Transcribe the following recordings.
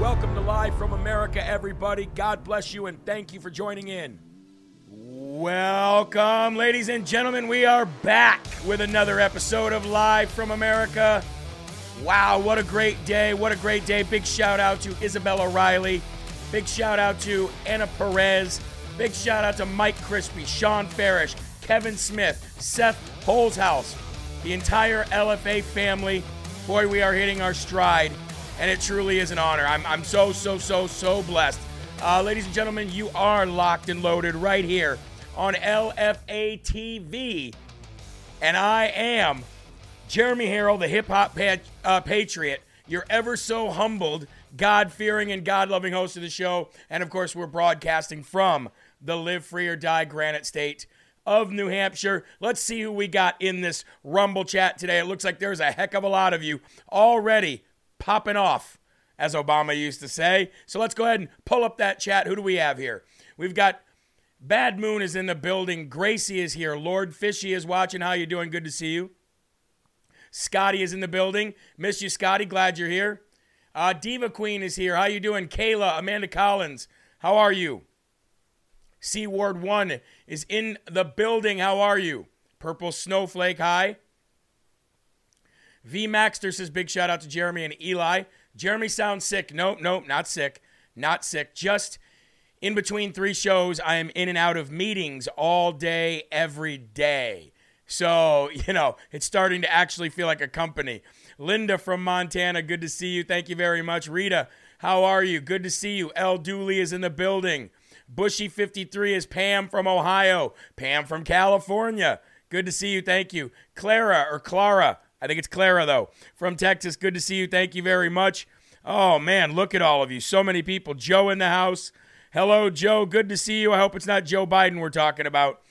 Welcome to Live from America, everybody. God bless you and thank you for joining in. Welcome, ladies and gentlemen. We are back with another episode of Live from America. Wow, what a great day. What a great day. Big shout out to Isabella Riley. Big shout out to Anna Perez. Big shout out to Mike Crispi, Shawn Farash, Kevin Smith, Seth Holehouse, the entire LFA family. Boy, we are hitting our stride, and it truly is an honor. I'm, I'm so, so, so, so blessed. Uh, ladies and gentlemen, you are locked and loaded right here on LFA TV. And I am Jeremy Herrell, the hip hop pat, uh, patriot, your ever so humbled, God fearing, and God loving host of the show. And of course, we're broadcasting from the Live Free or Die Granite State of New Hampshire. Let's see who we got in this Rumble chat today. It looks like there's a heck of a lot of you already popping off, as Obama used to say. So let's go ahead and pull up that chat. Who do we have here? We've got Bad Moon is in the building. Gracie is here. Lord Fishy is watching. How you doing? Good to see you. Scotty is in the building. Miss you, Scotty. Glad you're here. Uh, Diva Queen is here. How you doing? Kayla, Amanda Collins. How are you? C Ward 1 is in the building. How are you? Purple Snowflake, hi. V Maxter says big shout out to Jeremy and Eli. Jeremy sounds sick. Nope, nope, not sick. Not sick. Just in between three shows, I am in and out of meetings all day, every day. So, you know, it's starting to actually feel like a company. Linda from Montana, good to see you. Thank you very much. Rita, how are you? Good to see you. L. Dooley is in the building. Bushy53 is Pam from Ohio. Pam from California. Good to see you. Thank you. Clara or Clara, I think it's Clara though, from Texas. Good to see you. Thank you very much. Oh man, look at all of you. So many people. Joe in the house. Hello, Joe. Good to see you. I hope it's not Joe Biden we're talking about.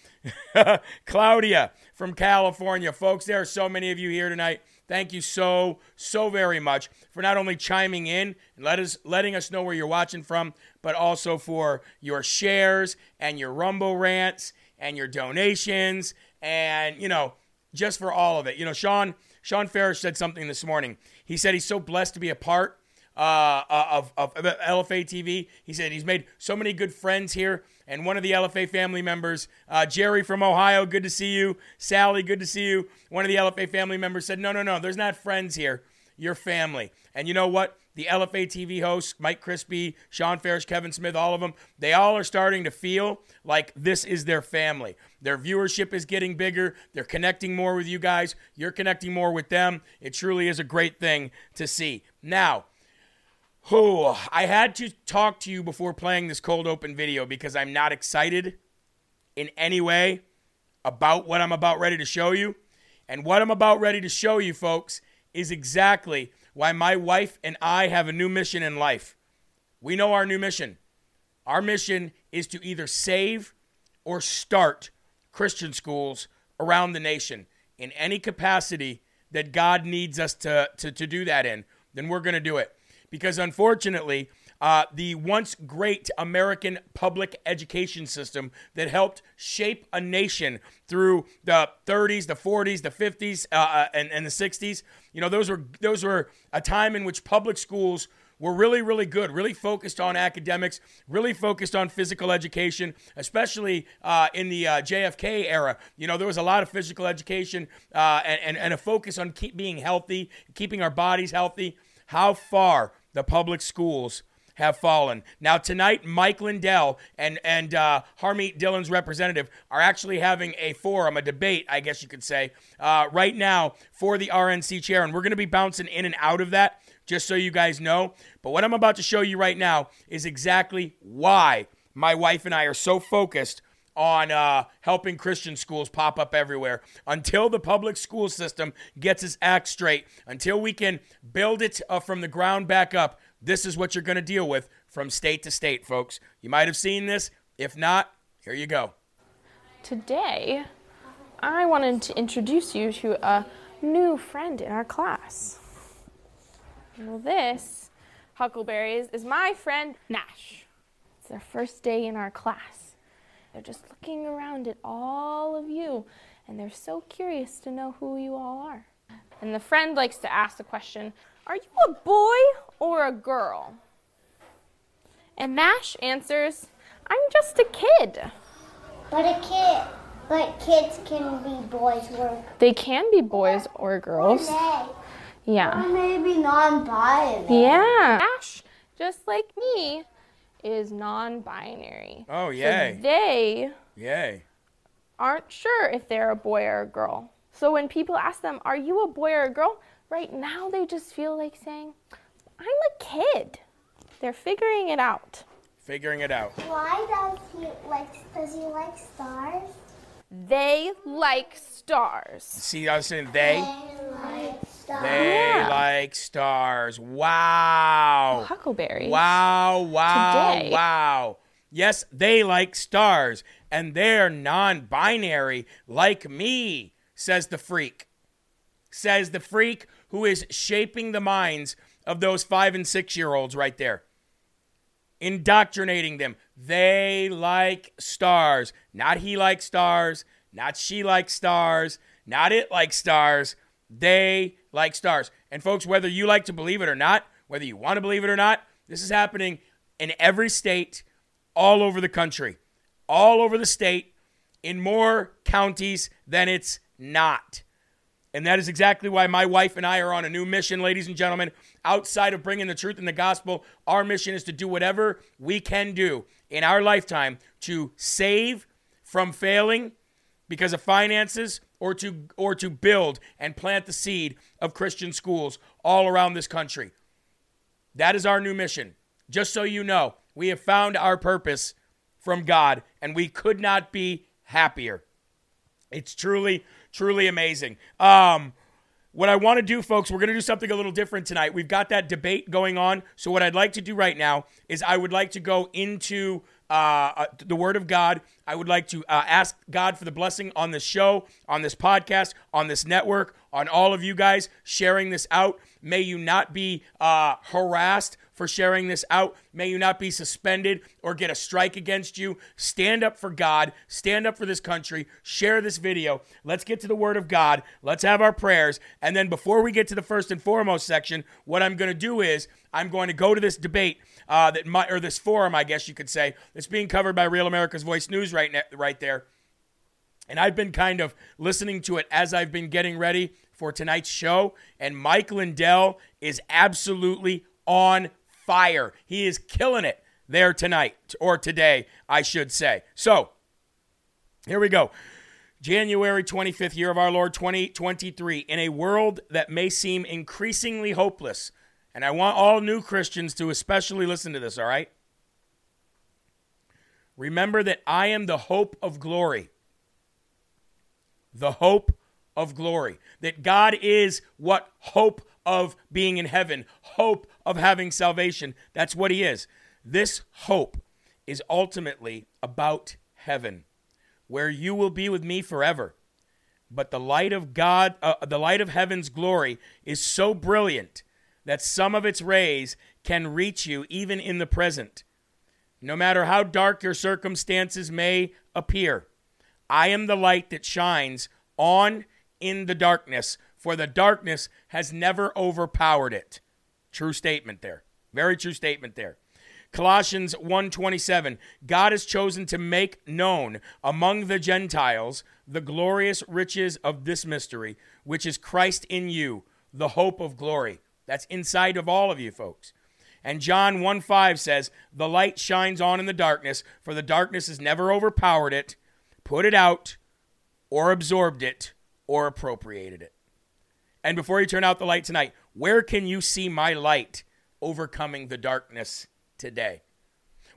Claudia from California. Folks, there are so many of you here tonight. Thank you so, so very much for not only chiming in and let us, letting us know where you're watching from, but also for your shares and your Rumble rants and your donations and, you know, just for all of it. You know, Shawn, Shawn Farash said something this morning. He said he's so blessed to be a part uh, of, of, of LFA TV. He said he's made so many good friends here. And one of the LFA family members, uh, Jerry from Ohio, good to see you. Sally, good to see you. One of the LFA family members said, No, no, no, there's not friends here. You're family. And you know what? The LFA TV hosts, Mike Crispi, Shawn Farash, Kevin Smith, all of them, they all are starting to feel like this is their family. Their viewership is getting bigger. They're connecting more with you guys. You're connecting more with them. It truly is a great thing to see. Now, Oh, I had to talk to you before playing this cold open video because I'm not excited in any way about what I'm about ready to show you. And what I'm about ready to show you, folks, is exactly why my wife and I have a new mission in life. We know our new mission. Our mission is to either save or start Christian schools around the nation in any capacity that God needs us to, to, to do that in, then we're going to do it because unfortunately, uh, the once great American public education system that helped shape a nation through the 30s, the 40s, the 50s, uh, uh, and, and the 60s, you know, those were those were a time in which public schools were really, really good, really focused on academics, really focused on physical education, especially uh, in the uh, JFK era. You know, there was a lot of physical education uh, and, and, and a focus on keep being healthy, keeping our bodies healthy. How far the public schools have fallen. Now tonight, Mike Lindell and and uh, Harmeet Dillon's representative are actually having a forum, a debate, I guess you could say, uh, right now for the RNC chair, and we're going to be bouncing in and out of that, just so you guys know. But what I'm about to show you right now is exactly why my wife and I are so focused on uh, helping Christian schools pop up everywhere until the public school system gets its act straight, until we can build it uh, from the ground back up. This is what you're going to deal with from state to state, folks. You might have seen this. If not, here you go. Today, I wanted to introduce you to a new friend in our class. Well, this, Huckleberries, is my friend Nash. It's their first day in our class. They're just looking around at all of you, and they're so curious to know who you all are. And the friend likes to ask the question Are you a boy or a girl? And Nash answers, I'm just a kid. But a kid, but kids can be boys or girls. They can be boys or girls. they, Yeah. or maybe non-binary. Yeah. Ash, just like me, is non binary. Oh, yay. They Yay. aren't sure if they're a boy or a girl. So when people ask them, Are you a boy or a girl? Right now they just feel like saying, I'm a kid. They're figuring it out. Figuring it out. Why does he like? Does he like stars? They like stars. See, I was saying they. like stars. They Yeah. like stars. Wow. Huckleberry. Wow, wow, Today- wow. Yes, they like stars, and they're non binary like me, says the freak. Says the freak who is shaping the minds of those five and six year olds right there. Indoctrinating them. They like stars. Not he likes stars. Not she likes stars. Not it likes stars. They like stars. And folks, whether you like to believe it or not, whether you want to believe it or not, this is happening in every state, all over the country, all over the state, in more counties than it's not. And that is exactly why my wife and I are on a new mission, ladies and gentlemen. Outside of bringing the truth and the gospel, our mission is to do whatever we can do in our lifetime to save from failing because of finances or to or to build and plant the seed of Christian schools all around this country. That is our new mission. Just so you know, we have found our purpose from God and we could not be happier. It's truly, truly amazing. Um, what I want to do, folks, we're going to do something a little different tonight. We've got that debate going on. So, what I'd like to do right now is I would like to go into uh, uh, the Word of God. I would like to uh, ask God for the blessing on this show, on this podcast, on this network, on all of you guys sharing this out. May you not be uh, harassed for sharing this out. May you not be suspended or get a strike against you. Stand up for God. Stand up for this country. Share this video. Let's get to the Word of God. Let's have our prayers. And then before we get to the first and foremost section, what I'm going to do is I'm going to go to this debate uh, that my, or this forum, I guess you could say, that's being covered by Real America's Voice News right, right there. And I've been kind of listening to it as I've been getting ready for tonight's show. And Mike Lindell is absolutely on fire. He is killing it there tonight, or today, I should say. So, here we go. January 25th, year of our Lord 2023, in a world that may seem increasingly hopeless. And I want all new Christians to especially listen to this, all right? Remember that I am the hope of glory. The hope of glory. That God is what hope of being in heaven, hope of having salvation. That's what He is. This hope is ultimately about heaven, where you will be with me forever. But the light of God, uh, the light of heaven's glory is so brilliant that some of its rays can reach you even in the present. No matter how dark your circumstances may appear, I am the light that shines on in the darkness, for the darkness has never overpowered it. True statement there. Very true statement there. Colossians 1:27 God has chosen to make known among the Gentiles the glorious riches of this mystery which is Christ in you the hope of glory that's inside of all of you folks And John 1 5 says, The light shines on in the darkness, for the darkness has never overpowered it, put it out, or absorbed it, or appropriated it. And before you turn out the light tonight, where can you see my light overcoming the darkness today?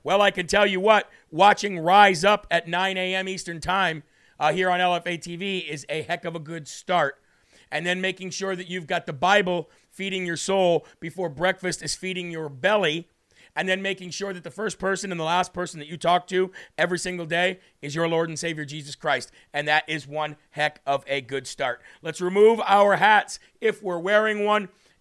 Well, I can tell you what, watching Rise Up at 9 a.m. Eastern Time uh, here on LFA TV is a heck of a good start. And then making sure that you've got the Bible feeding your soul before breakfast is feeding your belly. And then making sure that the first person and the last person that you talk to every single day is your Lord and Savior Jesus Christ. And that is one heck of a good start. Let's remove our hats if we're wearing one.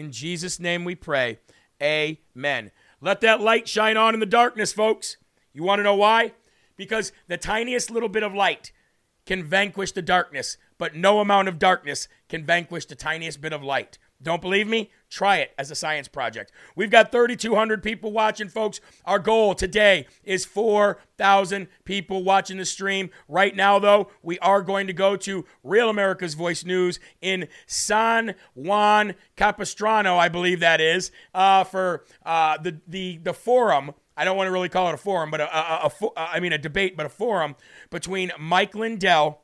In Jesus' name we pray. Amen. Let that light shine on in the darkness, folks. You want to know why? Because the tiniest little bit of light can vanquish the darkness, but no amount of darkness can vanquish the tiniest bit of light. Don't believe me? Try it as a science project. We've got 3,200 people watching, folks. Our goal today is 4,000 people watching the stream. Right now, though, we are going to go to Real America's Voice News in San Juan Capistrano, I believe that is, uh, for uh, the, the, the forum. I don't want to really call it a forum, but a, a, a, a I mean a debate, but a forum between Mike Lindell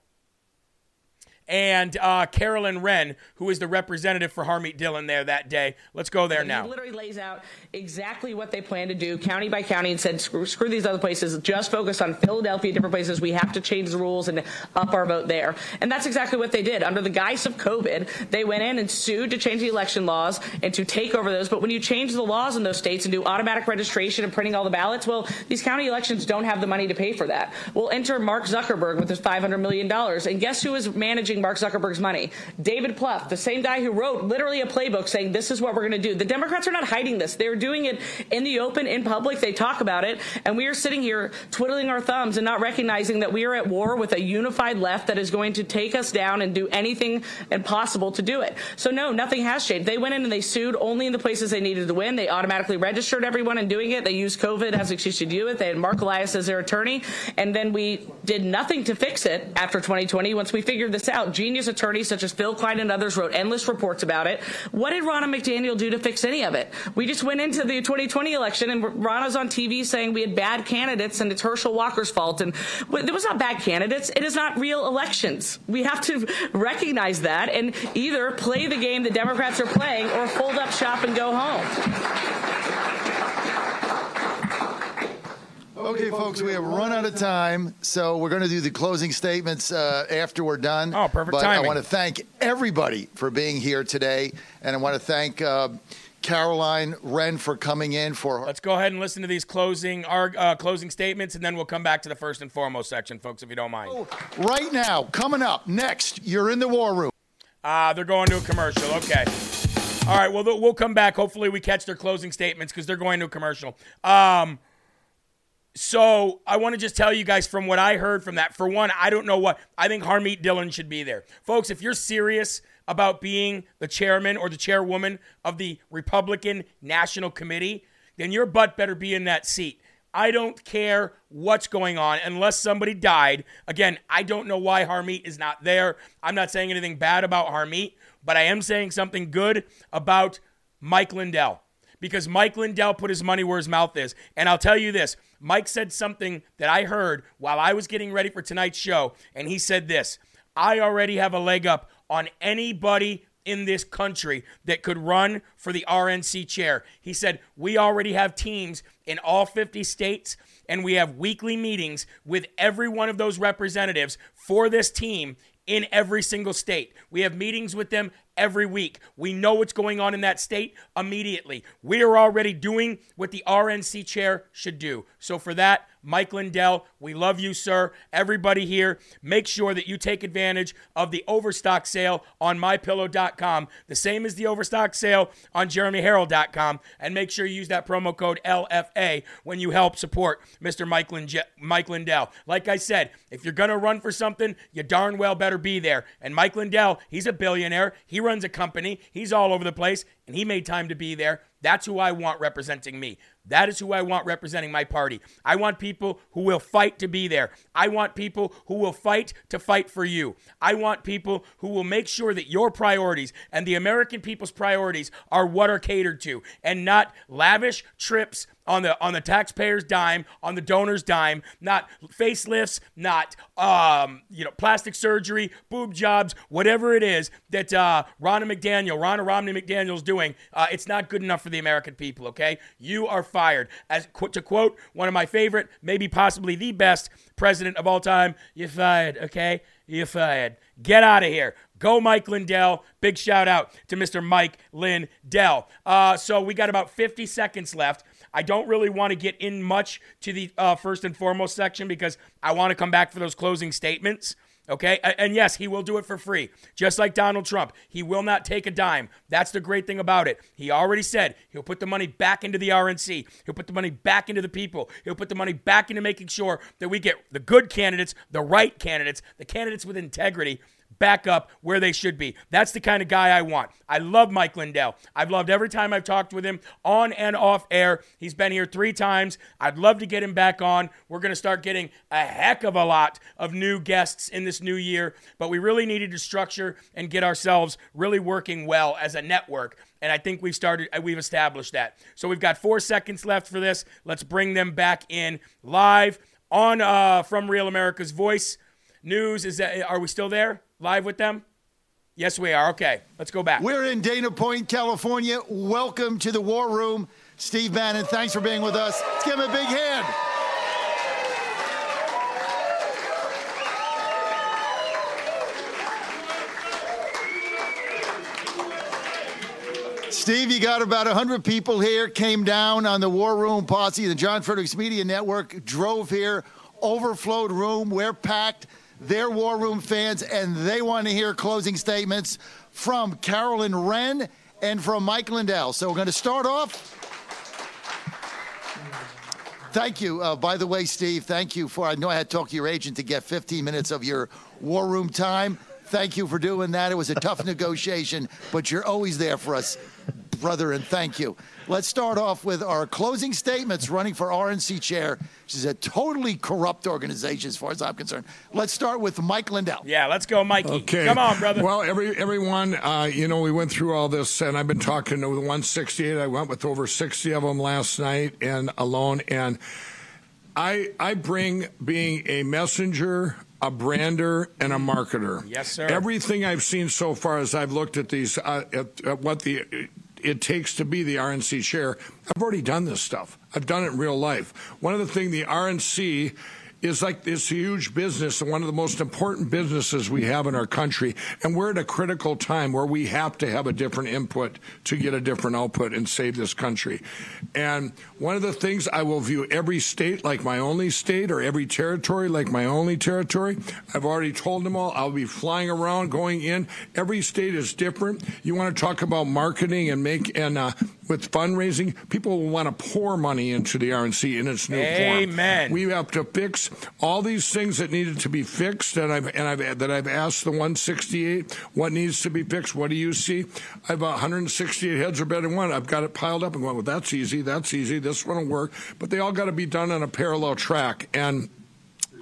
and uh, Caroline Wren, who is the representative for Harmeet Dillon there that day. Let's go there now. He literally lays out exactly what they plan to do, county by county, and said, screw, screw these other places, just focus on Philadelphia, different places. We have to change the rules and up our vote there. And that's exactly what they did. Under the guise of COVID, they went in and sued to change the election laws and to take over those. But when you change the laws in those states and do automatic registration and printing all the ballots, well, these county elections don't have the money to pay for that. We'll enter Mark Zuckerberg with his $500 million. And guess who is managing Mark Zuckerberg's money. David Plouffe, the same guy who wrote literally a playbook saying this is what we're going to do. The Democrats are not hiding this. They're doing it in the open, in public. They talk about it. And we are sitting here twiddling our thumbs and not recognizing that we are at war with a unified left that is going to take us down and do anything impossible to do it. So no, nothing has changed. They went in and they sued only in the places they needed to win. They automatically registered everyone in doing it. They used COVID as an excuse to do it. They had Marc Elias as their attorney. And then we did nothing to fix it after 2020. Once we figured this out, genius attorneys such as Phill Kline and others wrote endless reports about it. What did Ronna McDaniel do to fix any of it? We just went into the 2020 election and Ronna's on TV saying we had bad candidates and it's Herschel Walker's fault. And there was not bad candidates. It is not real elections. We have to recognize that and either play the game the Democrats are playing or fold up shop and go home. Okay, folks, we have run out of time, so we're going to do the closing statements uh, after we're done. Oh, perfect but timing. I want to thank everybody for being here today, and I want to thank uh, Caroline Wren for coming in for her. Let's go ahead and listen to these closing our uh, closing statements, and then we'll come back to the first and foremost section, folks, if you don't mind. Right now, coming up next, you're in the war room. Ah, they're going to a commercial. Okay. All right. Well, we'll come back. Hopefully, we catch their closing statements because they're going to a commercial. Um, so I want to just tell you guys from what I heard from that. For one, I don't know what I think Harmeet Dillon should be there, folks. If you're serious about being the chairman or the chairwoman of the Republican National Committee, then your butt better be in that seat. I don't care what's going on unless somebody died. Again, I don't know why Harmeet is not there. I'm not saying anything bad about Harmeet, but I am saying something good about Mike Lindell because Mike Lindell put his money where his mouth is. And I'll tell you this Mike said something that I heard while I was getting ready for tonight's show, and he said this I already have a leg up on anybody in this country that could run for the RNC chair. He said, We already have teams in all 50 states, and we have weekly meetings with every one of those representatives for this team in every single state. We have meetings with them every week. We know what's going on in that state immediately. We are already doing what the RNC chair should do. So for that, Mike Lindell, we love you, sir. Everybody here, make sure that you take advantage of the overstock sale on mypillow.com, the same as the overstock sale on jeremyherrell.com, and make sure you use that promo code LFA when you help support Mr. Mike, Mike Lindell. Like I said, if you're going to run for something, you darn well better be there. And Mike Lindell, he's a billionaire. He runs a company. He's all over the place, and he made time to be there. That's who I want representing me. That is who I want representing my party. I want people who will fight to be there. I want people who will fight to fight for you. I want people who will make sure that your priorities and the American people's priorities are what are catered to and not lavish trips on the on the taxpayer's dime, on the donor's dime, not facelifts, not um, you know plastic surgery, boob jobs, whatever it is that uh, Ronna McDaniel, Ronna Romney McDaniel's doing. Uh, it's not good enough for the American people. Okay, you are fired. As to quote one of my favorite, maybe possibly the best president of all time, you're fired. Okay, you're fired. Get out of here. Go, Mike Lindell. Big shout out to Mr. Mike Lindell. Uh, so we got about 50 seconds left. I don't really want to get in much to the uh, first and foremost section because I want to come back for those closing statements. Okay. And yes, he will do it for free, just like Donald Trump. He will not take a dime. That's the great thing about it. He already said he'll put the money back into the RNC, he'll put the money back into the people, he'll put the money back into making sure that we get the good candidates, the right candidates, the candidates with integrity back up where they should be. That's the kind of guy I want. I love Mike Lindell. I've loved every time I've talked with him on and off air. He's been here three times. I'd love to get him back on. We're going to start getting a heck of a lot of new guests in this new year, but we really needed to structure and get ourselves really working well as a network. And I think we've started, uh, we've established that. So we've got four seconds left for this. Let's bring them back in live on uh, from Real America's Voice News. Is that are we still there? live with them? Yes, we are. Okay, let's go back. We're in Dana Point, California. Welcome to the War Room. Steve Bannon, thanks for being with us. Let's give him a big hand. Steve, you got about 100 people here, came down on the War Room posse, the John Fredericks Media Network, drove here, overflowed room. We're packed. They're War Room fans, and they want to hear closing statements from Caroline Wren and from Mike Lindell. So we're going to start off. Thank you. Uh, by the way, Steve, thank you for. I know I had to talk to your agent to get 15 minutes of your War Room time. Thank you for doing that. It was a tough negotiation, but you're always there for us, brother, and thank you. Let's start off with our closing statements running for RNC chair. She's a totally corrupt organization as far as I'm concerned. Let's start with Mike Lindell. Yeah, let's go, Mikey. Okay. Come on, brother. Well, every everyone, uh, you know, we went through all this, and I've been talking to the 168. I went with over 60 of them last night and alone, and I I bring being a messenger a brander and a marketer. Yes, sir. Everything I've seen so far as I've looked at these, uh, at, at what the it takes to be the RNC chair, I've already done this stuff. I've done it in real life. One of the things the RNC is like this huge business and one of the most important businesses we have in our country. And we're at a critical time where we have to have a different input to get a different output and save this country. And one of the things I will view every state like my only state or every territory like my only territory. I've already told them all I'll be flying around, going in. Every state is different. You want to talk about marketing and make and uh, with fundraising, people will want to pour money into the RNC in its new Amen. form. We have to fix all these things that needed to be fixed, and I've and I've that I've asked the 168 what needs to be fixed. What do you see? I have 168 heads or better than one. I've got it piled up and going. Well, that's easy. That's easy. This one will work. But they all got to be done on a parallel track and.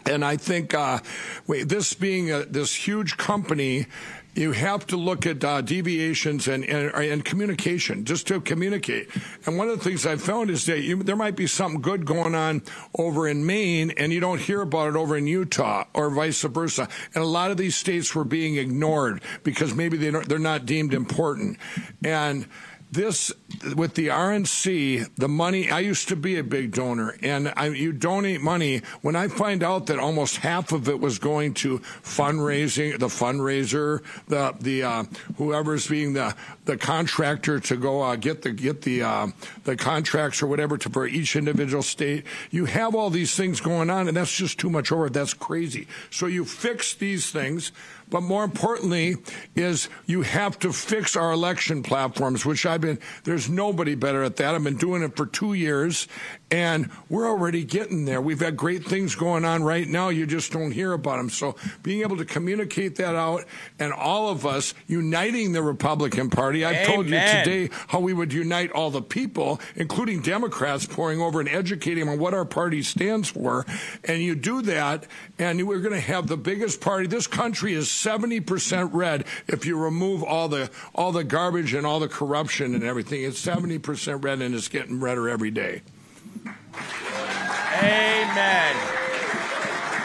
And I think uh, wait, this being a, this huge company, you have to look at uh, deviations and, and, and communication, just to communicate. And one of the things I've found is that you, there might be something good going on over in Maine, and you don't hear about it over in Utah, or vice versa. And a lot of these states were being ignored because maybe they they're not deemed important. And this with the RNC, the money. I used to be a big donor, and I, you donate money. When I find out that almost half of it was going to fundraising, the fundraiser, the the uh, whoever's being the the contractor to go uh, get the get the uh, the contracts or whatever to for each individual state. You have all these things going on, and that's just too much over. That's crazy. So you fix these things. But more importantly, is you have to fix our election platforms, which I've been, there's nobody better at that. I've been doing it for two years, and we're already getting there. We've had great things going on right now. You just don't hear about them. So being able to communicate that out and all of us uniting the Republican Party. I've told you today how we would unite all the people, including Democrats, pouring over and educating them on what our party stands for. And you do that, and we're going to have the biggest party. This country is 70% red if you remove all the all the garbage and all the corruption and everything. It's 70% red, and it's getting redder every day. Amen.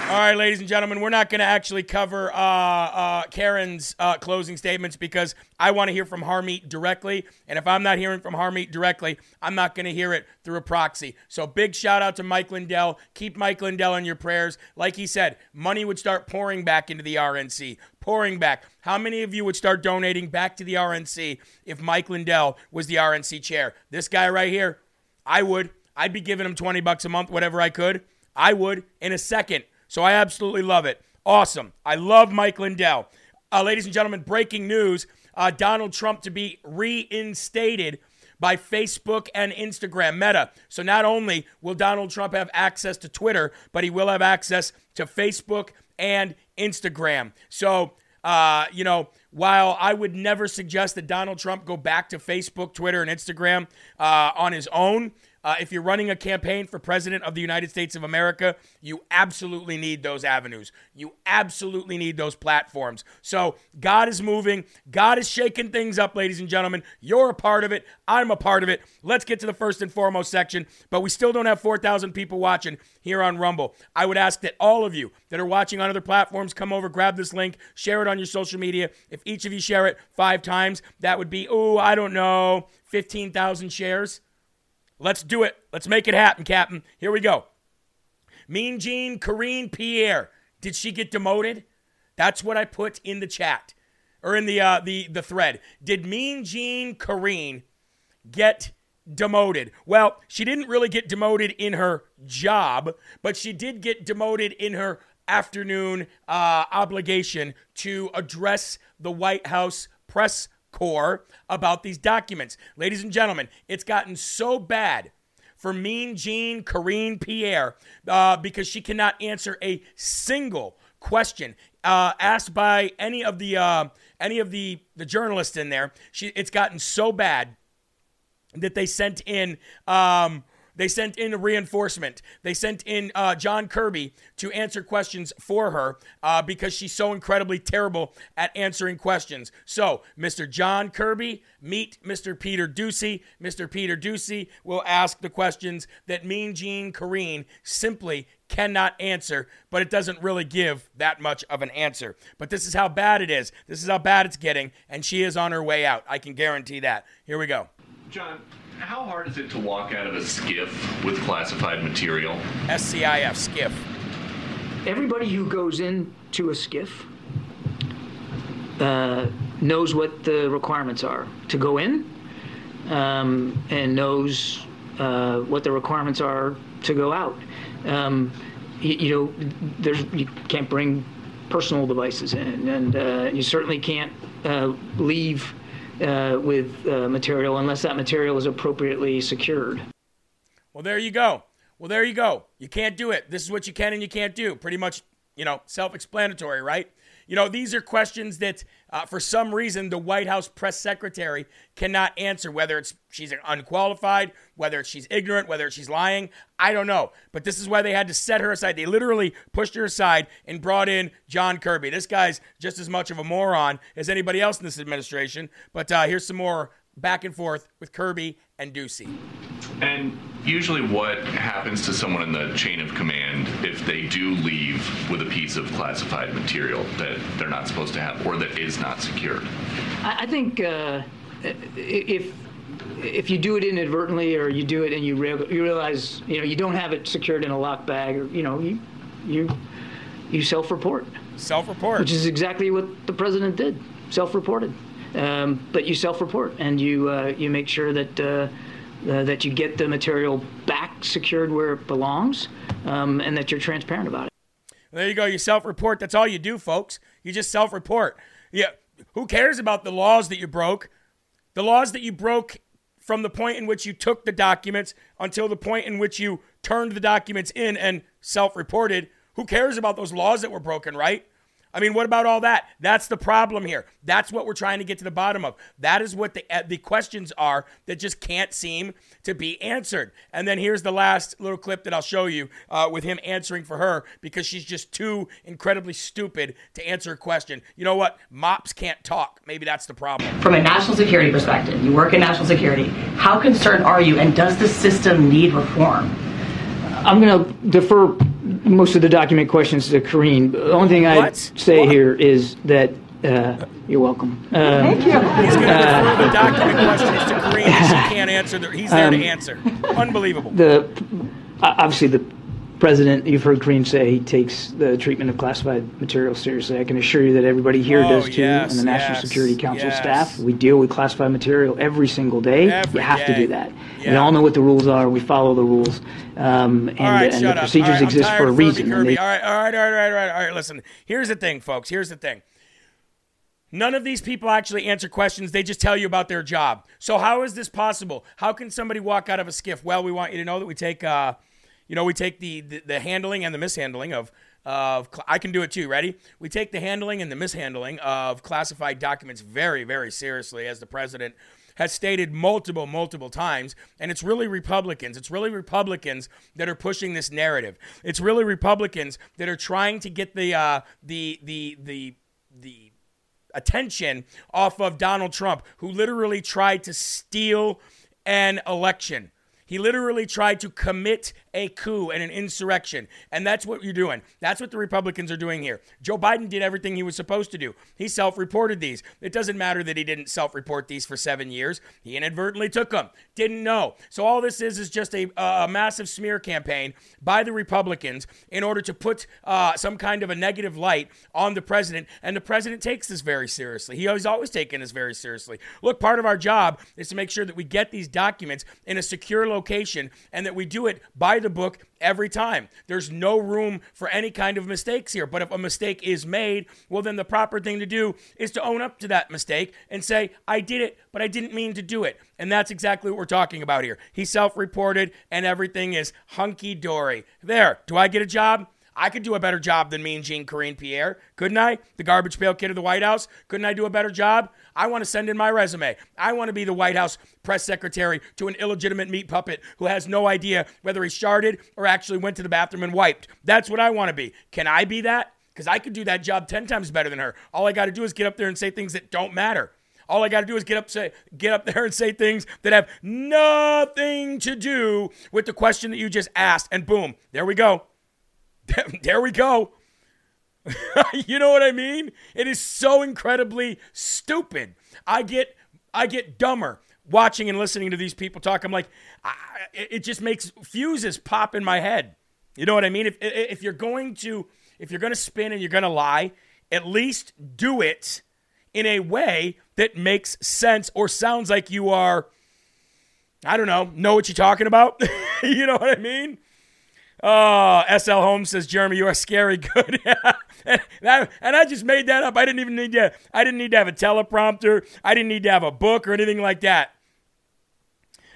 All right, ladies and gentlemen, we're not going to actually cover uh, uh, Karen's uh, closing statements because I want to hear from Harmeet directly. And if I'm not hearing from Harmeet directly, I'm not going to hear it through a proxy. So big shout out to Mike Lindell. Keep Mike Lindell in your prayers. Like he said, money would start pouring back into the RNC, pouring back. How many of you would start donating back to the RNC if Mike Lindell was the RNC chair? This guy right here, I would. I'd be giving him 20 bucks a month, whatever I could. I would in a second. So I absolutely love it. Awesome. I love Mike Lindell. Uh, ladies and gentlemen, breaking news uh, Donald Trump to be reinstated by Facebook and Instagram, Meta. So not only will Donald Trump have access to Twitter, but he will have access to Facebook and Instagram. So, uh, you know, while I would never suggest that Donald Trump go back to Facebook, Twitter, and Instagram uh, on his own, uh, if you're running a campaign for president of the United States of America, you absolutely need those avenues. You absolutely need those platforms. So God is moving. God is shaking things up, ladies and gentlemen. You're a part of it. I'm a part of it. Let's get to the first and foremost section. But we still don't have 4,000 people watching here on Rumble. I would ask that all of you that are watching on other platforms come over, grab this link, share it on your social media. If each of you share it five times, that would be, oh, I don't know, 15,000 shares. Let's do it. Let's make it happen, Captain. Here we go. Mean Jean Karine Pierre. Did she get demoted? That's what I put in the chat or in the uh, the the thread. Did Mean Jean Karine get demoted? Well, she didn't really get demoted in her job, but she did get demoted in her afternoon uh, obligation to address the White House press corps about these documents. Ladies and gentlemen, it's gotten so bad for Mean Jean Karine Pierre uh, because she cannot answer a single question uh, asked by any of the uh, any of the the journalists in there. She it's gotten so bad that they sent in. Um, they sent in a reinforcement. They sent in uh, John Kirby to answer questions for her uh, because she's so incredibly terrible at answering questions. So, Mr. John Kirby, meet Mr. Peter Doocy. Mr. Peter Doocy will ask the questions that Mean Jean Karine simply cannot answer, but it doesn't really give that much of an answer. But this is how bad it is. This is how bad it's getting, and she is on her way out. I can guarantee that. Here we go. John, how hard is it to walk out of a SCIF with classified material? SCIF, skiff. Everybody who goes into a SCIF uh, knows what the requirements are to go in um, and knows uh, what the requirements are to go out. Um, you, you know, there's you can't bring personal devices in, and uh, you certainly can't uh, leave uh, with uh, material unless that material is appropriately secured. Well, there you go. Well, there you go. You can't do it. This is what you can and you can't do. Pretty much, you know, self explanatory, right? You know, these are questions that, uh, for some reason, the White House press secretary cannot answer. Whether it's she's unqualified, whether she's ignorant, whether she's lying, I don't know. But this is why they had to set her aside. They literally pushed her aside and brought in John Kirby. This guy's just as much of a moron as anybody else in this administration. But uh, here's some more back and forth with Kirby and Doocy. And usually, what happens to someone in the chain of command if they do leave with a piece of classified material that they're not supposed to have or that is not secured? I, I think uh, if if you do it inadvertently or you do it and you, re- you realize you know you don't have it secured in a locked bag or you know you you you self-report self-report which is exactly what the president did self-reported um, but you self-report and you uh, you make sure that uh, uh, that you get the material back secured where it belongs um, and that you're transparent about it. There you go. You self-report. That's all you do folks. You just self-report. Yeah. Who cares about the laws that you broke? The laws that you broke from the point in which you took the documents until the point in which you turned the documents in and self reported. Who cares about those laws that were broken, right? I mean, what about all that? That's the problem here. That's what we're trying to get to the bottom of. That is what the uh, the questions are that just can't seem to be answered. And then here's the last little clip that I'll show you uh, with him answering for her because she's just too incredibly stupid to answer a question. You know what? Mops can't talk. Maybe that's the problem. From a national security perspective, you work in national security. How concerned are you, and does the system need reform? I'm going to defer most of the document questions to Karine. The only thing I'd say what? here is that uh, you're welcome. Uh, Thank you. He's going to defer the document questions to Karine. She can't answer. The, he's there um, to answer. Unbelievable. The obviously the president, you've heard Karine say he takes the treatment of classified material seriously. I can assure you that everybody here oh, does too, yes, and the National yes, Security Council yes. staff. We deal with classified material every single day. Every you have day. to do that. Yeah. We all know what the rules are. We follow the rules, um, and, right, and the procedures right, exist for a reason. Kirby, they- All right, all right, all right, all right, all right. Listen, here's the thing, folks. Here's the thing. None of these people actually answer questions. They just tell you about their job. So how is this possible? How can somebody walk out of a SCIF? Well, we want you to know that we take, uh, you know, we take the, the, the handling and the mishandling of of I can do it too. Ready? We take the handling and the mishandling of classified documents very, very seriously, as the president has stated multiple, multiple times. And it's really Republicans. It's really Republicans that are pushing this narrative. It's really Republicans that are trying to get the uh, the the the the attention off of Donald Trump, who literally tried to steal an election. He literally tried to commit a coup and an insurrection. And that's what you're doing. That's what the Republicans are doing here. Joe Biden did everything he was supposed to do. He self reported these. It doesn't matter that he didn't self report these for seven years. He inadvertently took them, didn't know. So all this is is just a, a massive smear campaign by the Republicans in order to put uh, some kind of a negative light on the president. And the president takes this very seriously. He has always taken this very seriously. Look, part of our job is to make sure that we get these documents in a secure location and that we do it by the book every time. There's no room for any kind of mistakes here. But if a mistake is made, well, then the proper thing to do is to own up to that mistake and say, I did it, but I didn't mean to do it. And that's exactly what we're talking about here. He self reported, and everything is hunky dory. There, do I get a job? I could do a better job than Mean Jean Karine Pierre, couldn't I? The garbage pail kid of the White House. Couldn't I do a better job? I want to send in my resume. I want to be the White House press secretary to an illegitimate meat puppet who has no idea whether he started or actually went to the bathroom and wiped. That's what I want to be. Can I be that? Because I could do that job 10 times better than her. All I got to do is get up there and say things that don't matter. All I got to do is get up, say, get up there and say things that have nothing to do with the question that you just asked, and boom, there we go. there we go. you know what I mean? It is so incredibly stupid. I get I get dumber watching and listening to these people talk. I'm like, I, it just makes fuses pop in my head. You know what I mean? If if you're going to if you're going to spin and you're going to lie, at least do it in a way that makes sense or sounds like you are I don't know, know what you're talking about. you know what I mean? Oh, SL Holmes says, Jeremy, you are scary good. and, I, and I just made that up. I didn't even need to. I didn't need to have a teleprompter. I didn't need to have a book or anything like that.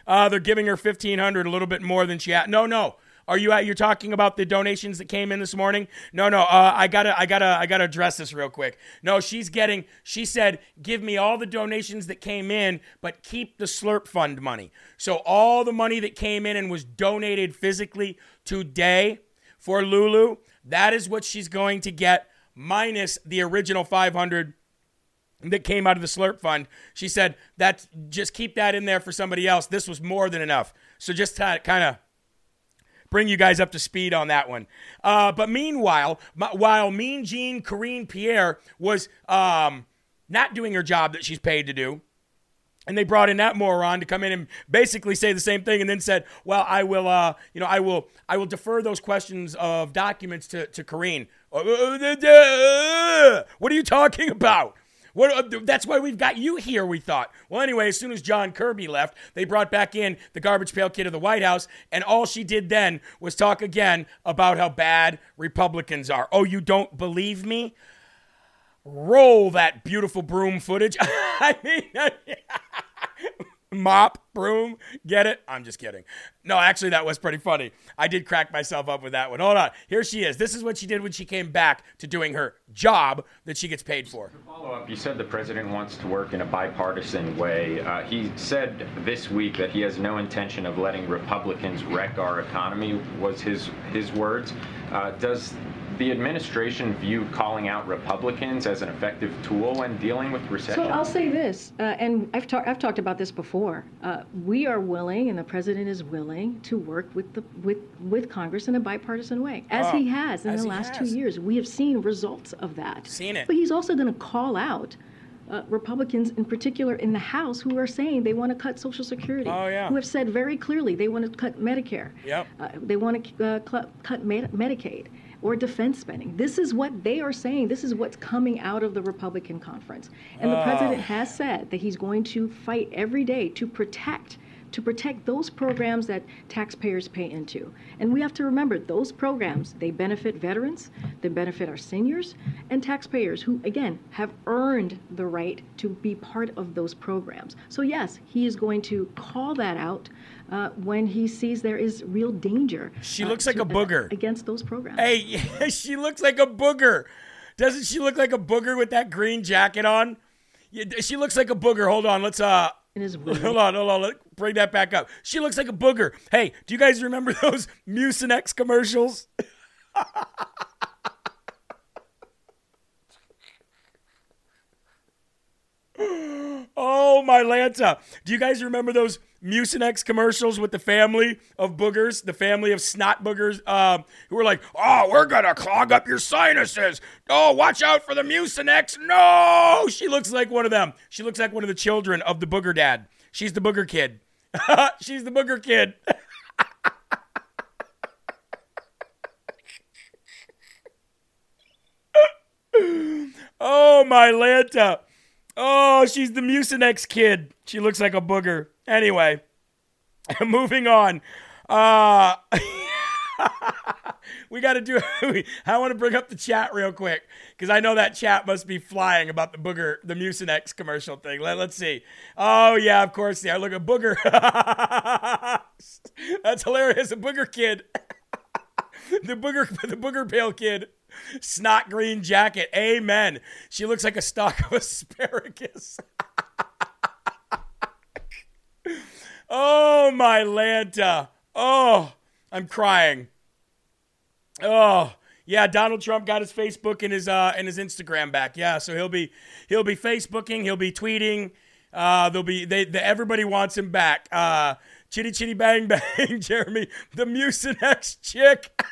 Uh, they're giving her fifteen hundred, a little bit more than she had. No, no. Are you at? You're talking about the donations that came in this morning? No, no. Uh, I gotta, I gotta, I gotta address this real quick. No, she's getting. She said, "Give me all the donations that came in, but keep the Slurp Fund money." So all the money that came in and was donated physically today for Lulu, that is what she's going to get, minus the original 500 that came out of the Slurp Fund. She said that just keep that in there for somebody else. This was more than enough. So just kind of bring you guys up to speed on that one. Uh, but meanwhile, while Mean Jean Karine Pierre was um, not doing her job that she's paid to do, and they brought in that moron to come in and basically say the same thing and then said well i will uh you know i will i will defer those questions of documents to to Karine. Uh, uh, uh, what are you talking about what, uh, that's why we've got you here, we thought. Well, anyway, as soon as John Kirby left, they brought back in the garbage pail kid of the White House, and all she did then was talk again about how bad Republicans are. Oh, you don't believe me? Roll that beautiful broom footage. I mean, mop, broom. Get it? I'm just kidding. No, actually, that was pretty funny. I did crack myself up with that one. Hold on. Here she is. This is what she did when she came back to doing her job that she gets paid for. Follow up. You said the president wants to work in a bipartisan way. Uh, he said this week that he has no intention of letting Republicans wreck our economy. Was his his words? Uh, does the administration view calling out Republicans as an effective tool when dealing with recession? So I'll say this, uh, and I've, ta- I've talked about this before. Uh, we are willing, and the president is willing, to work with the with with Congress in a bipartisan way, as he Oh, has in the last has. two years. We have seen results of that. Seen it. But he's also going to call out. Uh, Republicans, in particular in the House, who are saying they want to cut Social Security, Oh, yeah. who have said very clearly they want to cut Medicare, Yep. uh, they want to uh, cl- cut Med- Medicaid or defense spending. This is what they are saying. This is what's coming out of the Republican conference. And the Oh. president has said that he's going to fight every day to protect to protect those programs that taxpayers pay into. And we have to remember those programs, they benefit veterans, they benefit our seniors and taxpayers who again have earned the right to be part of those programs. So yes, he is going to call that out uh, when he sees there is real danger. She uh, looks like to- a booger. against those programs. Hey, she looks like a booger. Doesn't she look like a booger with that green jacket on? Yeah, she looks like a booger. Hold on, let's uh. Hold on, hold on. Let bring that back up. She looks like a booger. Hey, do you guys remember those Mucinex commercials? oh my Lanta! Do you guys remember those Mucinex commercials with the family of boogers, the family of snot boogers, um, who were like, "Oh, we're gonna clog up your sinuses. Oh, watch out for the Mucinex." No, she looks like one of them. She looks like one of the children of the booger dad. She's the booger kid. She's the booger kid. oh my Lanta. Oh, she's the Mucinex kid. She looks like a booger. Anyway, moving on. Uh, we got to do. I want to bring up the chat real quick because I know that chat must be flying about the booger, the Mucinex commercial thing. Let, let's see. Oh yeah, of course. Yeah, look at booger. That's hilarious. A booger kid. the booger, the booger pail kid. Snot green jacket. Amen. She looks like a stalk of asparagus. Oh my Lanta. Oh, I'm crying. Oh, yeah, Donald Trump got his Facebook and his uh and his Instagram back. Yeah, so he'll be he'll be Facebooking, he'll be tweeting. Uh there'll be they, the everybody wants him back. Uh Chitty Chitty Bang Bang, Jeremy, the Mucinex chick.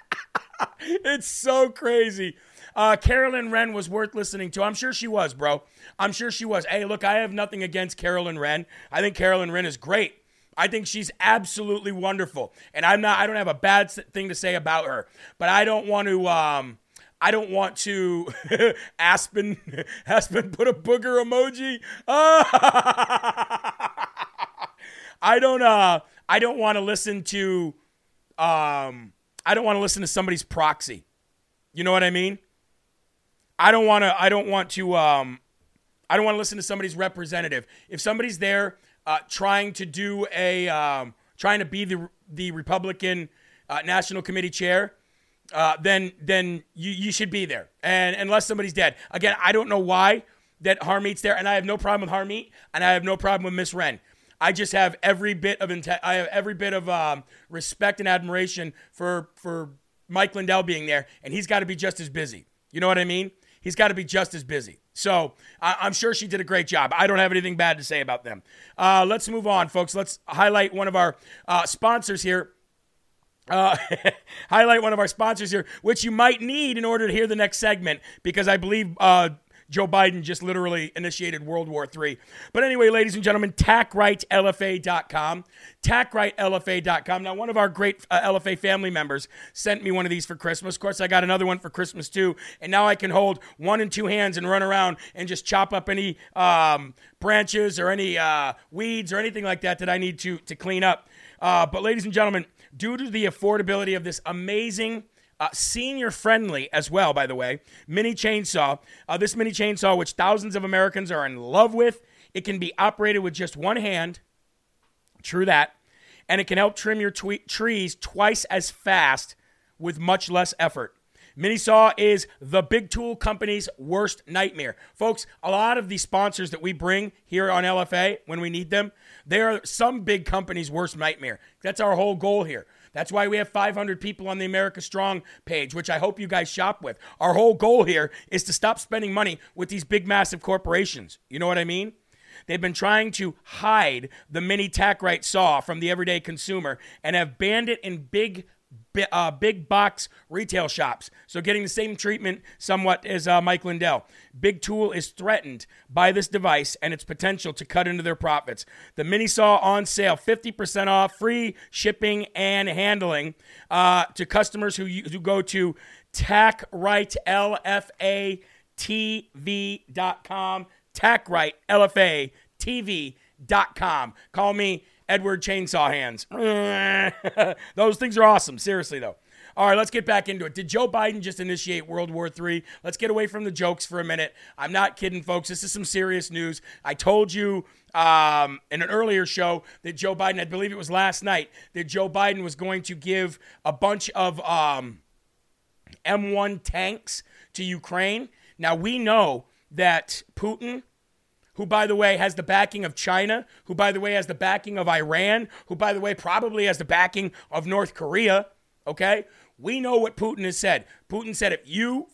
it's so crazy. Uh, Caroline Wren was worth listening to. I'm sure she was, bro. I'm sure she was. Hey, look, I have nothing against Caroline Wren. I think Caroline Wren is great. I think she's absolutely wonderful, and I'm not. I don't have a bad thing to say about her, but I don't want to. Um, I don't want to. Aspen, Aspen, put a booger emoji. I don't. Uh, I don't want to listen to. Um, I don't want to listen to somebody's proxy. You know what I mean? I don't want to. I don't want to. Um, I don't want to listen to somebody's representative. If somebody's there uh, trying to do a, um, trying to be the the Republican uh, National Committee chair, uh, then then you you should be there. And unless somebody's dead, again, I don't know why that Harmeet's there, and I have no problem with Harmeet, and I have no problem with Miss Wren. I just have every bit of inte- I have every bit of um, respect and admiration for for Mike Lindell being there, and he's got to be just as busy. You know what I mean? He's got to be just as busy. So I- I'm sure she did a great job. I don't have anything bad to say about them. Uh, let's move on, folks. Let's highlight one of our uh, sponsors here. Uh, highlight one of our sponsors here, which you might need in order to hear the next segment, because I believe uh, Joe Biden just literally initiated World War III. But anyway, ladies and gentlemen, TacRightLFA.com. TacRightLFA.com. Now, one of our great uh, LFA family members sent me one of these for Christmas. Of course, I got another one for Christmas too. And now I can hold one in two hands and run around and just chop up any um, branches or any uh, weeds or anything like that that I need to, to clean up. Uh, but, ladies and gentlemen, due to the affordability of this amazing uh, senior friendly as well, by the way. Mini chainsaw. Uh, this mini chainsaw, which thousands of Americans are in love with, it can be operated with just one hand. True that. And it can help trim your trees twice as fast with much less effort. Mini saw is the big tool company's worst nightmare. Folks, a lot of the sponsors that we bring here on LFA when we need them, they are some big company's worst nightmare. That's our whole goal here. That's why we have 500 people on the America Strong page, which I hope you guys shop with. Our whole goal here is to stop spending money with these big, massive corporations. You know what I mean? They've been trying to hide the mini TacRight saw from the everyday consumer and have banned it in big uh, big box retail shops. So getting the same treatment somewhat as uh, Mike Lindell. Big Tool is threatened by this device and its potential to cut into their profits. The mini saw on sale, 50% off, free shipping and handling uh, to customers who, who go to TacRightLFATV.com. TacRightLFATV.com. Call me Edward Chainsaw Hands. Those things are awesome. Seriously, though. All right, let's get back into it. Did Joe Biden just initiate World War III? Let's get away from the jokes for a minute. I'm not kidding, folks. This is some serious news. I told you um, in an earlier show that Joe Biden, I believe it was last night, that Joe Biden was going to give a bunch of um, M1 tanks to Ukraine. Now, we know that Putin who, by the way, has the backing of China, who, by the way, has the backing of Iran, who, by the way, probably has the backing of North Korea. Okay? We know what Putin has said. Putin said if you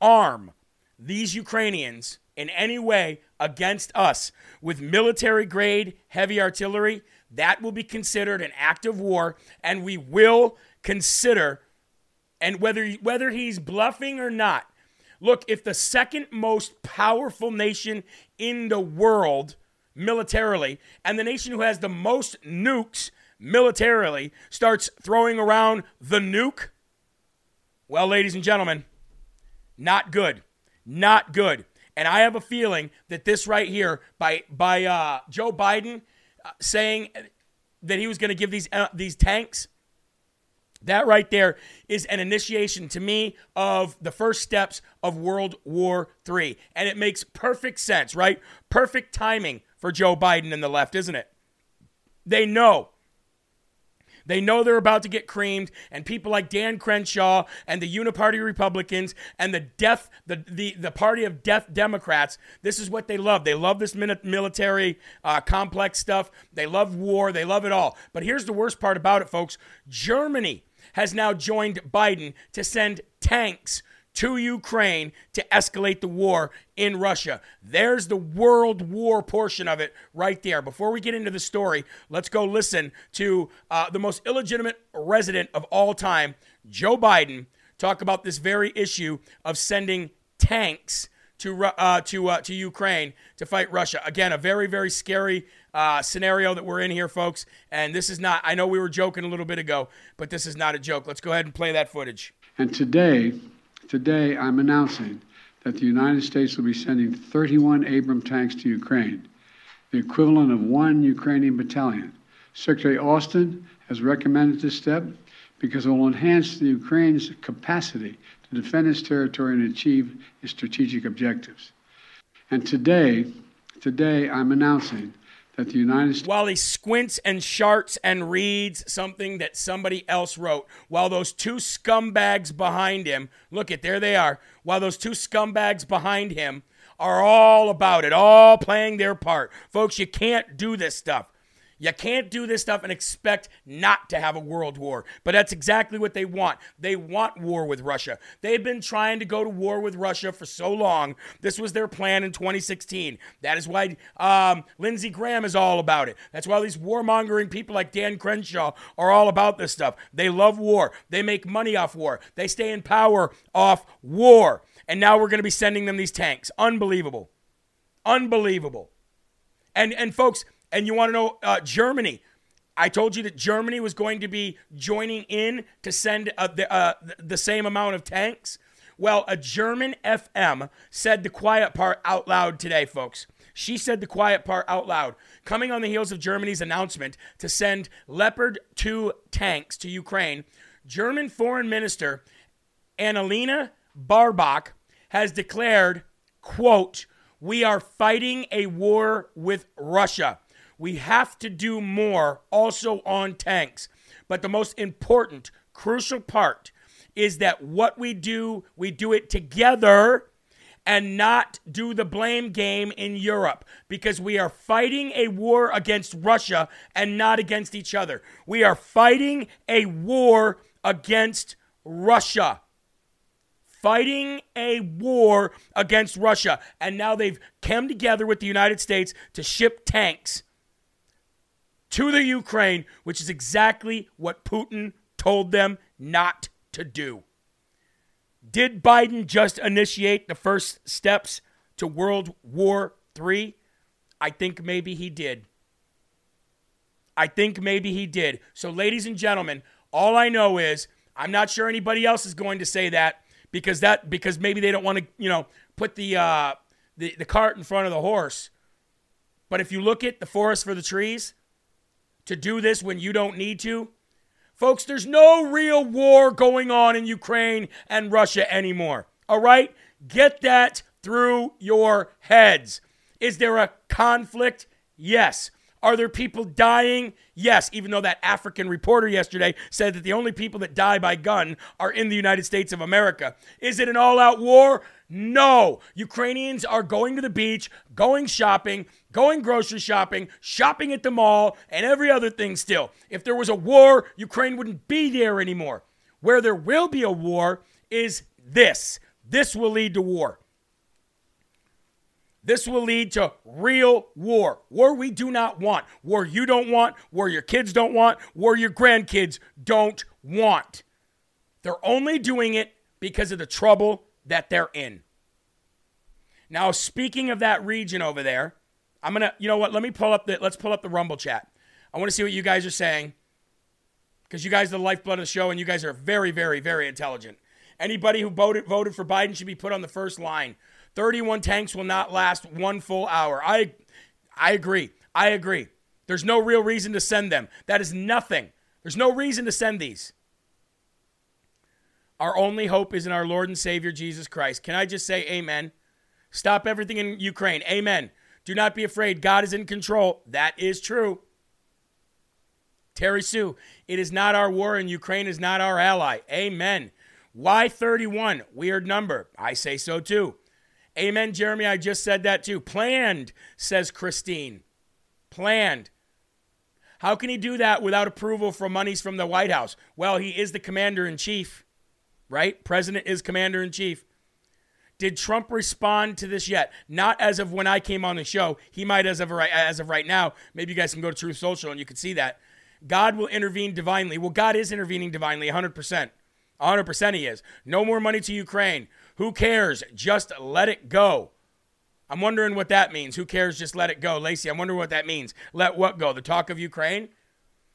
arm these Ukrainians in any way against us with military grade heavy artillery, that will be considered an act of war, and we will consider, and whether, whether he's bluffing or not, Look, if the second most powerful nation in the world militarily and the nation who has the most nukes militarily starts throwing around the nuke, well, ladies and gentlemen, not good. Not good. And I have a feeling that this right here by by uh, Joe Biden uh, saying that he was going to give these uh, these tanks that right there is an initiation to me of the first steps of World War III. And it makes perfect sense, right? Perfect timing for Joe Biden and the left, isn't it? They know. They know they're about to get creamed, and people like Dan Crenshaw and the Uniparty Republicans and the death, the, the, the party of death Democrats, this is what they love. They love this military uh, complex stuff. They love war. They love it all. But here's the worst part about it, folks Germany has now joined Biden to send tanks to Ukraine to escalate the war in Russia. There's the world war portion of it right there. Before we get into the story, let's go listen to uh, the most illegitimate resident of all time, Joe Biden, talk about this very issue of sending tanks to uh, to uh, to Ukraine to fight Russia. Again, a very very scary uh, scenario that we're in here, folks. And this is not, I know we were joking a little bit ago, but this is not a joke. Let's go ahead and play that footage. And today, today, I'm announcing that the United States will be sending 31 Abram tanks to Ukraine, the equivalent of one Ukrainian battalion. Secretary Austin has recommended this step because it will enhance the Ukraine's capacity to defend its territory and achieve its strategic objectives. And today, today I'm announcing that the United States. While he squints and sharts and reads something that somebody else wrote, while those two scumbags behind him, look at there they are, while those two scumbags behind him are all about it, all playing their part. Folks, you can't do this stuff. You can't do this stuff and expect not to have a world war. But that's exactly what they want. They want war with Russia. They've been trying to go to war with Russia for so long. This was their plan in 2016. That is why um, Lindsey Graham is all about it. That's why these warmongering people like Dan Crenshaw are all about this stuff. They love war. They make money off war. They stay in power off war. And now we're going to be sending them these tanks. Unbelievable. Unbelievable. And and folks, and you want to know uh, Germany? I told you that Germany was going to be joining in to send uh, the, uh, the same amount of tanks. Well, a German FM said the quiet part out loud today, folks. She said the quiet part out loud, coming on the heels of Germany's announcement to send Leopard 2 tanks to Ukraine. German Foreign Minister Annalena Baerbock has declared, quote, we are fighting a war with Russia. We have to do more also on tanks. But the most important, crucial part is that what we do, we do it together and not do the blame game in Europe because we are fighting a war against Russia and not against each other. We are fighting a war against Russia. Fighting a war against Russia. And now they've come together with the United States to ship tanks to the Ukraine, which is exactly what Putin told them not to do. Did Biden just initiate the first steps to World War III? I think maybe he did. I think maybe he did. So, ladies and gentlemen, all I know is I'm not sure anybody else is going to say that because that because maybe they don't want to, you know, put the uh, the, the cart in front of the horse. But if you look at the forest for the trees, to do this when you don't need to, Folks, there's no real war going on in Ukraine and Russia anymore. All right? Get that through your heads. Is there a conflict? Yes. Are there people dying? Yes, even though that African reporter yesterday said that the only people that die by gun are in the United States of America. Is it an all out war? No. Ukrainians are going to the beach, going shopping, going grocery shopping, shopping at the mall, and every other thing still. If there was a war, Ukraine wouldn't be there anymore. Where there will be a war is this. This will lead to war. This will lead to real war. War we do not want. War you don't want. War your kids don't want. War your grandkids don't want. They're only doing it because of the trouble that they're in. Now, speaking of that region over there, I'm gonna, you know what? Let me pull up the let's pull up the Rumble chat. I want to see what you guys are saying because you guys are the lifeblood of the show and you guys are very, very, very intelligent. Anybody who voted voted for Biden should be put on the first line. 31 tanks will not last one full hour. I I agree. I agree. There's no real reason to send them. That is nothing. There's no reason to send these. Our only hope is in our Lord and Savior Jesus Christ. Can I just say amen? Stop everything in Ukraine. Amen. Do not be afraid. God is in control. That is true. Terry Sue, it is not our war and Ukraine is not our ally. Amen. Why 31? Weird number. I say so too. Amen, Jeremy. I just said that too. Planned, says Christine. Planned. How can he do that without approval from monies from the White House? Well, he is the commander in chief, right? President is commander in chief. Did Trump respond to this yet? Not as of when I came on the show. He might as of right as of right now. Maybe you guys can go to Truth Social and you can see that. God will intervene divinely. Well, God is intervening divinely 100%. 100% he is. No more money to Ukraine. Who cares? Just let it go. I'm wondering what that means. Who cares? Just let it go. Lacey, I'm wondering what that means. Let what go? The talk of Ukraine?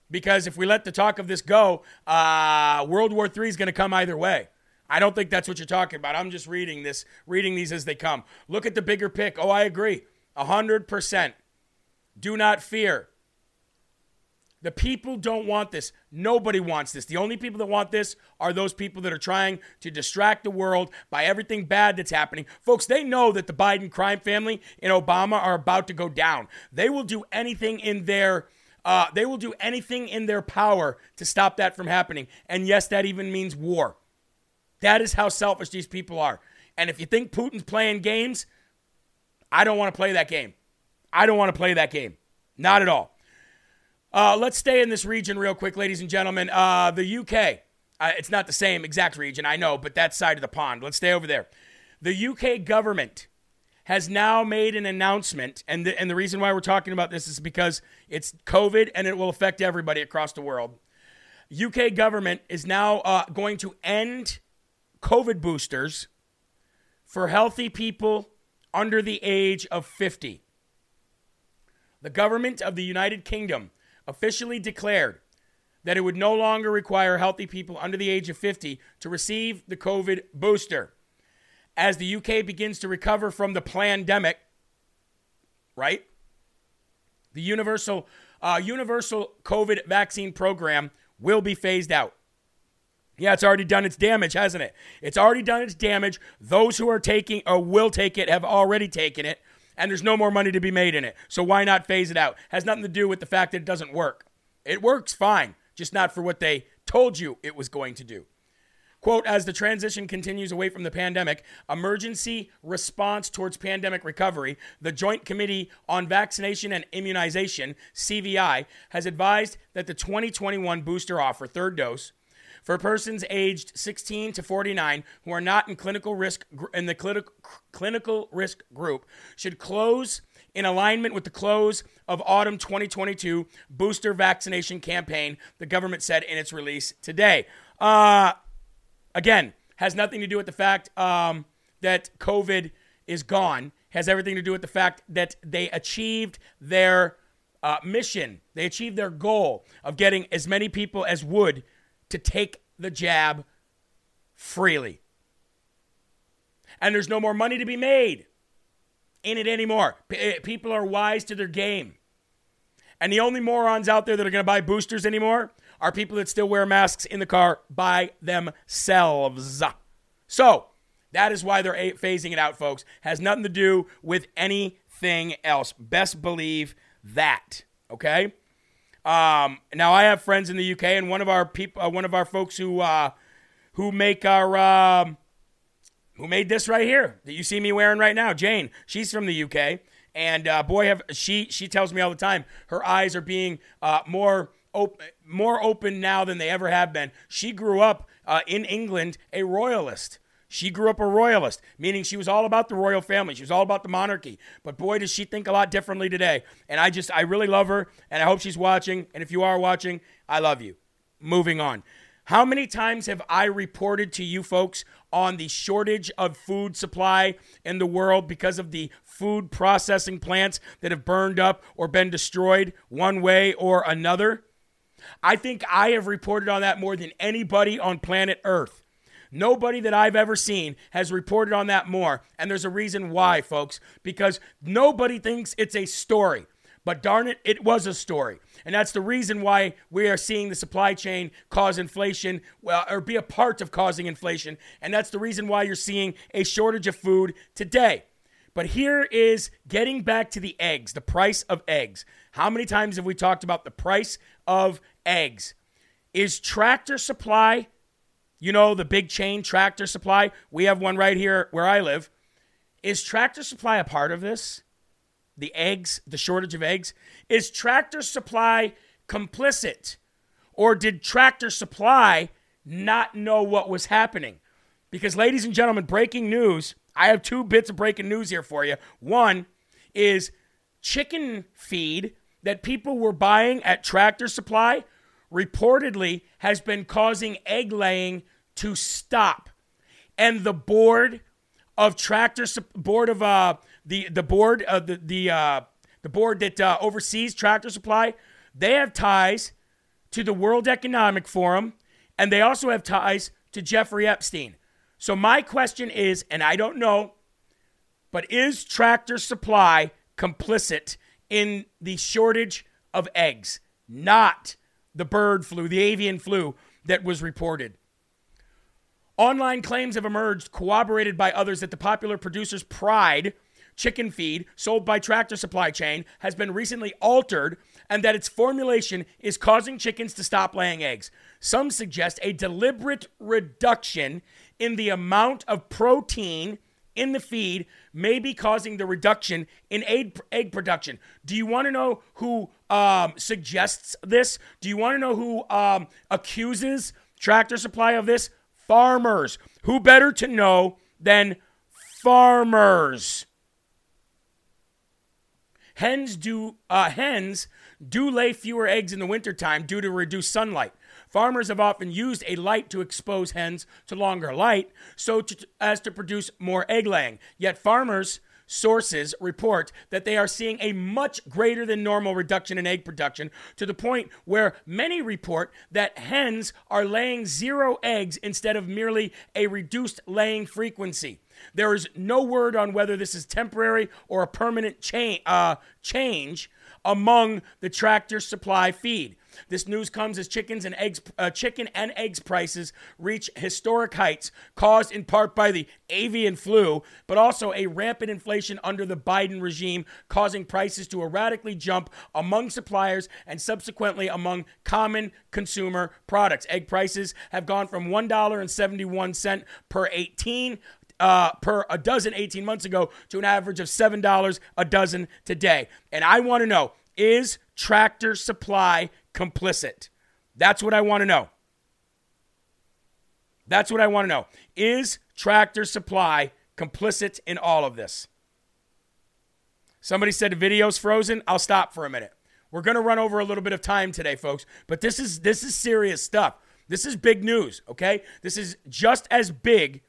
Because if we let the talk of this go, uh, World War III is going to come either way. I don't think that's what you're talking about. I'm just reading this, reading these as they come. Look at the bigger pick. Oh, I agree. 100%. Do not fear. The people don't want this. Nobody wants this. The only people that want this are those people that are trying to distract the world by everything bad that's happening. Folks, they know that the Biden crime family and Obama are about to go down. They will do anything in their uh, they will do anything in their power to stop that from happening. And yes, that even means war. That is how selfish these people are. And if you think Putin's playing games, I don't want to play that game. I don't want to play that game. Not at all. Uh, let's stay in this region real quick, ladies and gentlemen. Uh, the UK. Uh, it's not the same exact region, I know, but that side of the pond. Let's stay over there. The UK government has now made an announcement, and the, and the reason why we're talking about this is because it's COVID and it will affect everybody across the world. UK government is now uh, going to end COVID boosters for healthy people under the age of 50. The government of the United Kingdom officially declared that it would no longer require healthy people under the age of 50 to receive the COVID booster. As the UK begins to recover from the pandemic, right? The universal uh, universal COVID vaccine program will be phased out. Yeah, it's already done its damage, hasn't it? It's already done its damage. Those who are taking or will take it have already taken it, and there's no more money to be made in it. So why not phase it out? Has nothing to do with the fact that it doesn't work. It works fine, just not for what they told you it was going to do. Quote, as the transition continues away from the pandemic, emergency response towards pandemic recovery, the Joint Committee on Vaccination and Immunization, CVI, has advised that the 2021 booster offer, third dose, for persons aged 16 to 49 who are not in clinical risk in the clinical clinical risk group should close in alignment with the close of autumn 2022 booster vaccination campaign, the government said in its release today. Uh, again, has nothing to do with the fact um, that COVID is gone, has everything to do with the fact that they achieved their uh, mission, they achieved their goal of getting as many people as would to take the jab freely. And there's no more money to be made in it anymore. P- eh, people are wise to their game. And the only morons out there that are going to buy boosters anymore are people that still wear masks in the car by themselves. So, that is why they're phasing it out, folks. Has nothing to do with anything else. Best believe that. Okay? Um, now I have friends in the UK, and one of our people, uh, one of our folks who uh, who make our um, who made this right here that you see me wearing right now, Jane. She's from the UK, and uh, boy, have she she tells me all the time her eyes are being uh, more open more open now than they ever have been. She grew up uh, in England, a royalist. She grew up a royalist, meaning she was all about the royal family. She was all about the monarchy. But boy, does she think a lot differently today. And I just, I really love her, and I hope she's watching. And if you are watching, I love you. Moving on. How many times have I reported to you folks on the shortage of food supply in the world because of the food processing plants that have burned up or been destroyed one way or another? I think I have reported on that more than anybody on planet Earth. Nobody that I've ever seen has reported on that more. And there's a reason why, folks, because nobody thinks it's a story. But darn it, it was a story. And that's the reason why we are seeing the supply chain cause inflation or be a part of causing inflation. And that's the reason why you're seeing a shortage of food today. But here is getting back to the eggs, the price of eggs. How many times have we talked about the price of eggs? Is tractor supply you know, the big chain tractor supply. We have one right here where I live. Is tractor supply a part of this? The eggs, the shortage of eggs? Is tractor supply complicit? Or did tractor supply not know what was happening? Because, ladies and gentlemen, breaking news. I have two bits of breaking news here for you. One is chicken feed that people were buying at Tractor Supply reportedly has been causing egg laying to stop. And the board of tractor board of uh the the board of the the uh the board that uh, oversees tractor supply, they have ties to the World Economic Forum and they also have ties to Jeffrey Epstein. So my question is, and I don't know, but is Tractor Supply complicit in the shortage of eggs? Not the bird flu, the avian flu that was reported. Online claims have emerged, corroborated by others, that the popular producer's Pride chicken feed sold by Tractor Supply Chain has been recently altered and that its formulation is causing chickens to stop laying eggs. Some suggest a deliberate reduction in the amount of protein in the feed may be causing the reduction in egg, egg production. Do you want to know who um, suggests this? Do you want to know who um, accuses Tractor Supply of this? Farmers. Who better to know than farmers? Hens do uh, hens do lay fewer eggs in the wintertime due to reduced sunlight. Farmers have often used a light to expose hens to longer light so to, as to produce more egg laying. Yet farmers sources report that they are seeing a much greater than normal reduction in egg production to the point where many report that hens are laying zero eggs instead of merely a reduced laying frequency. There is no word on whether this is temporary or a permanent cha- uh, change among the tractor supply feed. This news comes as chickens and eggs, uh, chicken and eggs prices reach historic heights, caused in part by the avian flu, but also a rampant inflation under the Biden regime, causing prices to erratically jump among suppliers and subsequently among common consumer products. Egg prices have gone from $1.71 per 18 uh, per a dozen 18 months ago to an average of $7 a dozen today. And I want to know is Tractor Supply complicit? That's what I want to know. That's what I want to know. Is Tractor Supply complicit in all of this? Somebody said the video's frozen. I'll stop for a minute. We're going to run over a little bit of time today, folks, but this is this is serious stuff. This is big news, okay? This is just as big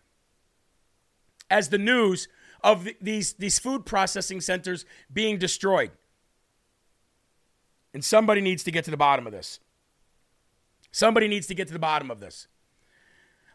as the news of these these food processing centers being destroyed. And somebody needs to get to the bottom of this. Somebody needs to get to the bottom of this.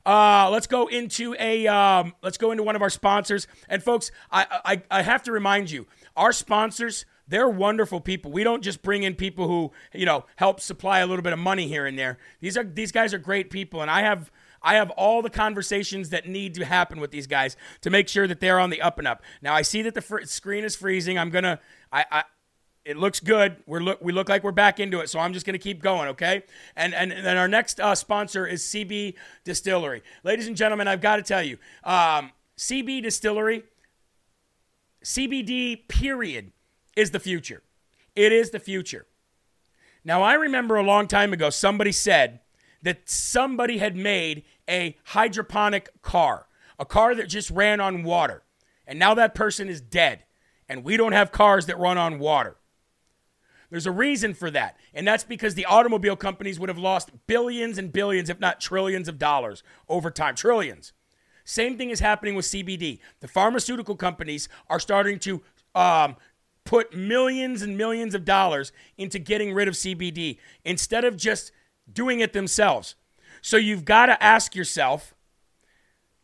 Uh, let's go into a um, let's go into one of our sponsors. And folks, I, I I have to remind you, our sponsors they're wonderful people. We don't just bring in people who you know help supply a little bit of money here and there. These are these guys are great people, and I have I have all the conversations that need to happen with these guys to make sure that they're on the up and up. Now I see that the fr- screen is freezing. I'm gonna I, I it looks good. We're look we look like we're back into it, so I'm just going to keep going, okay? And and then our next uh, sponsor is CB Distillery, ladies and gentlemen. I've got to tell you, um, CB Distillery, CBD period is the future. It is the future. Now I remember a long time ago somebody said that somebody had made a hydroponic car, a car that just ran on water, and now that person is dead, and we don't have cars that run on water. There's a reason for that. And that's because the automobile companies would have lost billions and billions, if not trillions of dollars over time. Trillions. Same thing is happening with CBD. The pharmaceutical companies are starting to um, put millions and millions of dollars into getting rid of CBD instead of just doing it themselves. So you've got to ask yourself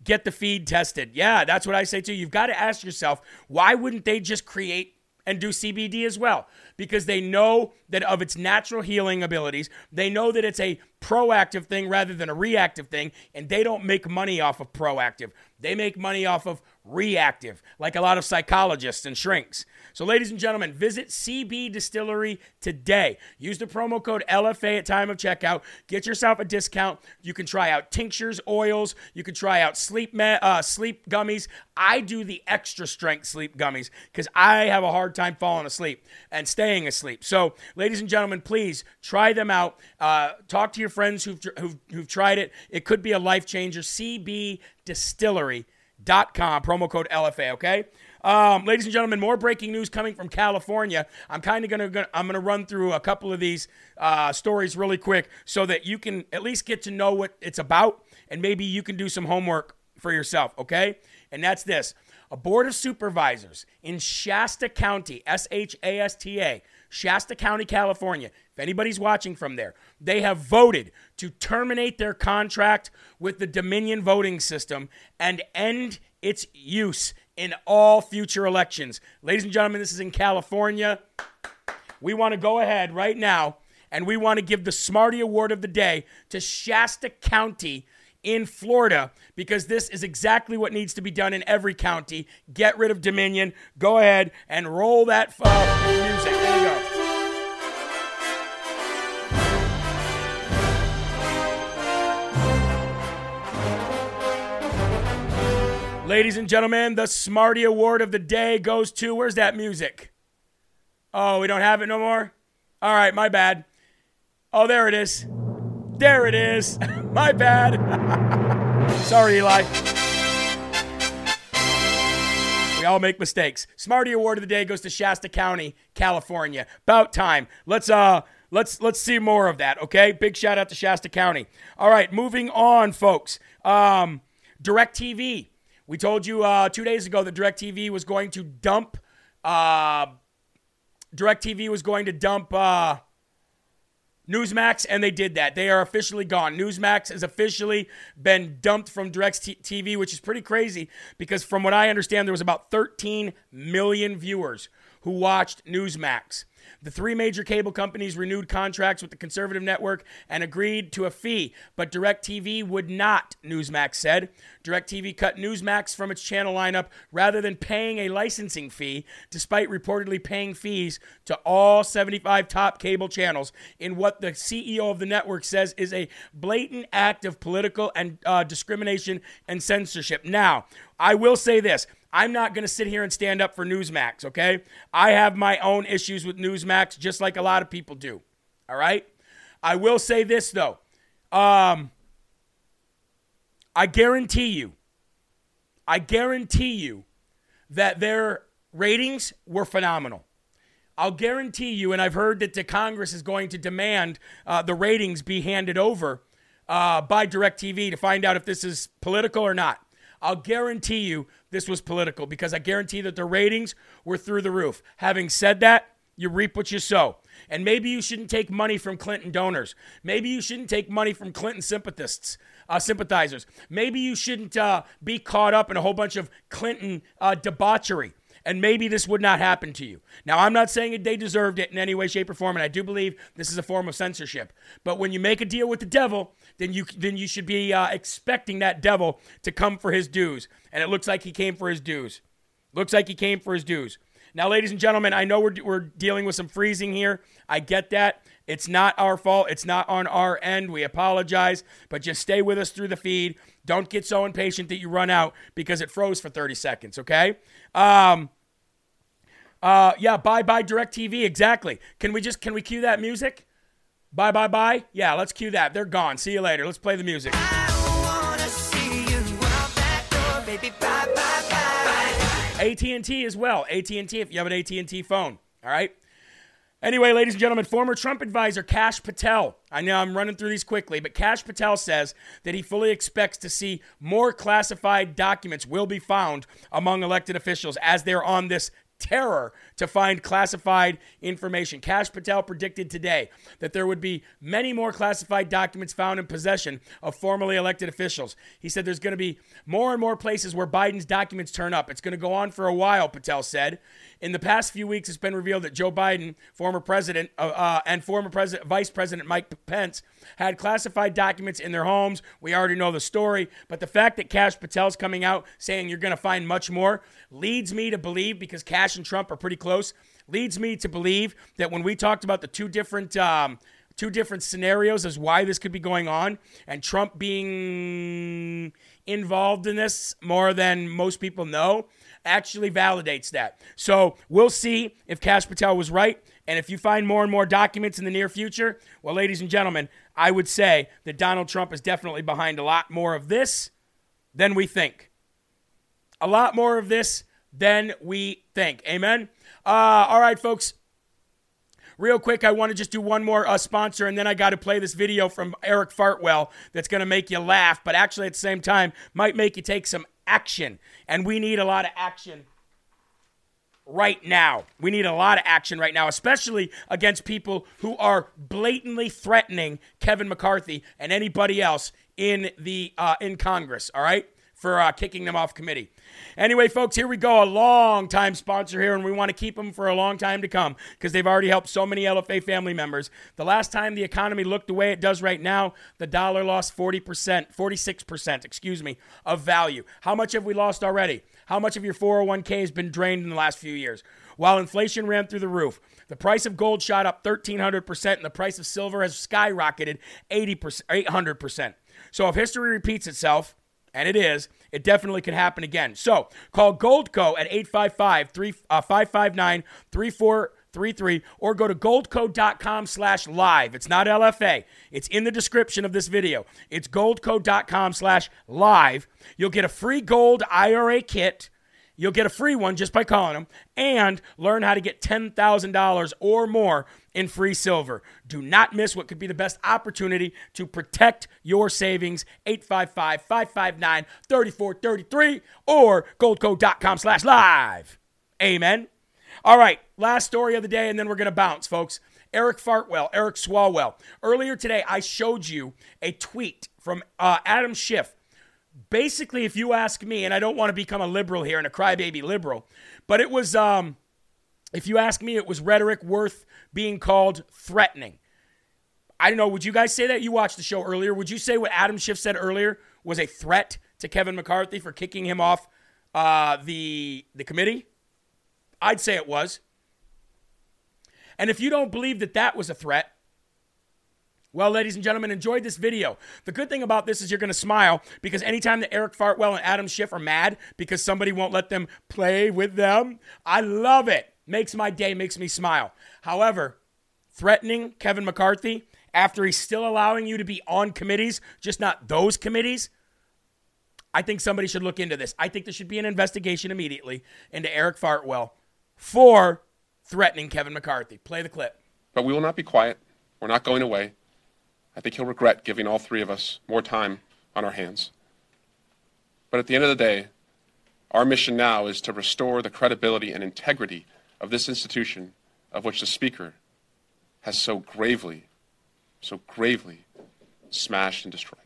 get the feed tested. Yeah, that's what I say too. You've got to ask yourself why wouldn't they just create and do CBD as well? because they know that of its natural healing abilities. They know that it's a proactive thing rather than a reactive thing, and they don't make money off of proactive. They make money off of reactive, like a lot of psychologists and shrinks. So, ladies and gentlemen, visit CB Distillery today. Use the promo code LFA at time of checkout. Get yourself a discount. You can try out tinctures, oils. You can try out sleep uh, sleep gummies. I do the extra strength sleep gummies because I have a hard time falling asleep and staying asleep. So, ladies and gentlemen, please try them out. Uh, talk to your friends who've, who've, who've tried it. It could be a life changer. CBDistillery.com, promo code LFA, okay? Um, ladies and gentlemen, more breaking news coming from California. I'm kind of gonna, I'm gonna run through a couple of these uh, stories really quick so that you can at least get to know what it's about, and maybe you can do some homework for yourself. Okay, and that's this: a board of supervisors in Shasta County, S H A S T A, Shasta County, California. If anybody's watching from there, they have voted to terminate their contract with the Dominion voting system and end its use in all future elections. Ladies and gentlemen, this is in California. We want to go ahead right now and we want to give the Smarty Award of the day to Shasta County in Florida because this is exactly what needs to be done in every county. Get rid of Dominion. Go ahead and roll that uh, music. There you go. Ladies and gentlemen, the Smarty Award of the day goes to where's that music? Oh, we don't have it no more? All right, my bad. Oh, there it is. There it is. my bad. Sorry, Eli. We all make mistakes. Smarty Award of the day goes to Shasta County, California. About time. Let's uh let's let's see more of that. Okay, big shout out to Shasta County. All right, moving on, folks. Um, Directv. We told you uh, two days ago that Directv was going to dump. Uh, Directv was going to dump. Uh, Newsmax, and they did that. They are officially gone. Newsmax has officially been dumped from DirecTV, which is pretty crazy because, from what I understand, there was about 13 million viewers who watched Newsmax. The three major cable companies renewed contracts with the conservative network and agreed to a fee, but DirecTV would not, Newsmax said. DirecTV cut Newsmax from its channel lineup rather than paying a licensing fee, despite reportedly paying fees to all 75 top cable channels in what the CEO of the network says is a blatant act of political and uh, discrimination and censorship. Now, I will say this. I'm not going to sit here and stand up for Newsmax, okay? I have my own issues with Newsmax, just like a lot of people do, all right? I will say this, though. Um, I guarantee you, I guarantee you that their ratings were phenomenal. I'll guarantee you, and I've heard that the Congress is going to demand uh, the ratings be handed over uh, by DirecTV to find out if this is political or not. I'll guarantee you this was political because I guarantee that the ratings were through the roof. Having said that, you reap what you sow. And maybe you shouldn't take money from Clinton donors. Maybe you shouldn't take money from Clinton sympathists, uh, sympathizers. Maybe you shouldn't uh, be caught up in a whole bunch of Clinton uh, debauchery. And maybe this would not happen to you. Now, I'm not saying that they deserved it in any way, shape, or form, and I do believe this is a form of censorship. But when you make a deal with the devil, then you then you should be uh, expecting that devil to come for his dues. And it looks like he came for his dues. Looks like he came for his dues. Now, ladies and gentlemen, I know we're, we're dealing with some freezing here. I get that. It's not our fault. It's not on our end. We apologize, but just stay with us through the feed. Don't get so impatient that you run out because it froze for 30 seconds, okay? Um, uh, yeah, bye bye DirecTV. Exactly. Can we just can we cue that music? Bye bye bye. Yeah, let's cue that. They're gone. See you later. Let's play the music. AT&T as well. AT&T if you have an AT&T phone. All right. Anyway, ladies and gentlemen, former Trump advisor Kash Patel. I know I'm running through these quickly, but Kash Patel says that he fully expects to see more classified documents will be found among elected officials as they're on this terror to find classified information. Kash Patel predicted today that there would be many more classified documents found in possession of formerly elected officials. He said there's going to be more and more places where Biden's documents turn up. It's going to go on for a while, Patel said. In the past few weeks, it's been revealed that Joe Biden, former president, uh, uh, and former president, Vice President Mike Pence had classified documents in their homes. We already know the story, but the fact that Kash Patel's coming out saying you're going to find much more leads me to believe, because Kash and Trump are pretty close, leads me to believe that when we talked about the two different. Um, two different scenarios as why this could be going on and Trump being involved in this more than most people know actually validates that. So we'll see if Kash Patel was right. And if you find more and more documents in the near future, well, ladies and gentlemen, I would say that Donald Trump is definitely behind a lot more of this than we think. A lot more of this than we think. Amen? Uh, all right, folks. Real quick, I want to just do one more uh, sponsor, and then I got to play this video from Eric Fartwell that's going to make you laugh, but actually at the same time might make you take some action. And we need a lot of action right now. We need a lot of action right now, especially against people who are blatantly threatening Kevin McCarthy and anybody else in the uh, in Congress. All right, for uh, kicking them off committee. Anyway, folks, here we go. A long time sponsor here, and we want to keep them for a long time to come because they've already helped so many LFA family members. The last time the economy looked the way it does right now, the dollar lost 40%, 46%, excuse me, of value. How much have we lost already? How much of your 401k has been drained in the last few years? While inflation ran through the roof, the price of gold shot up 1,300%, and the price of silver has skyrocketed 80%, 800%. So if history repeats itself, and it is, it definitely could happen again. So call Goldco at 855 559 uh, 3433 or go to goldco.com slash live. It's not LFA. It's in the description of this video. It's goldco.com slash live. You'll get a free gold IRA kit. You'll get a free one just by calling them and learn how to get $10,000 or more in free silver. Do not miss what could be the best opportunity to protect your savings. 855 559 3433 or goldco.com slash live. Amen. All right, last story of the day, and then we're going to bounce, folks. Eric Fartwell, Eric Swalwell. Earlier today, I showed you a tweet from uh, Adam Schiff. Basically, if you ask me, and I don't want to become a liberal here and a crybaby liberal, but it was, um, if you ask me, it was rhetoric worth being called threatening. I don't know. Would you guys say that? You watched the show earlier. Would you say what Adam Schiff said earlier was a threat to Kevin McCarthy for kicking him off uh, the the committee? I'd say it was. And if you don't believe that that was a threat, well, ladies and gentlemen, enjoyed this video. The good thing about this is you're going to smile because anytime that Eric Fartwell and Adam Schiff are mad because somebody won't let them play with them, I love it. Makes my day, makes me smile. However, threatening Kevin McCarthy after he's still allowing you to be on committees, just not those committees, I think somebody should look into this. I think there should be an investigation immediately into Eric Fartwell for threatening Kevin McCarthy. Play the clip. But we will not be quiet. We're not going away. I think he'll regret giving all three of us more time on our hands. But at the end of the day, our mission now is to restore the credibility and integrity of this institution of which the Speaker has so gravely, so gravely smashed and destroyed.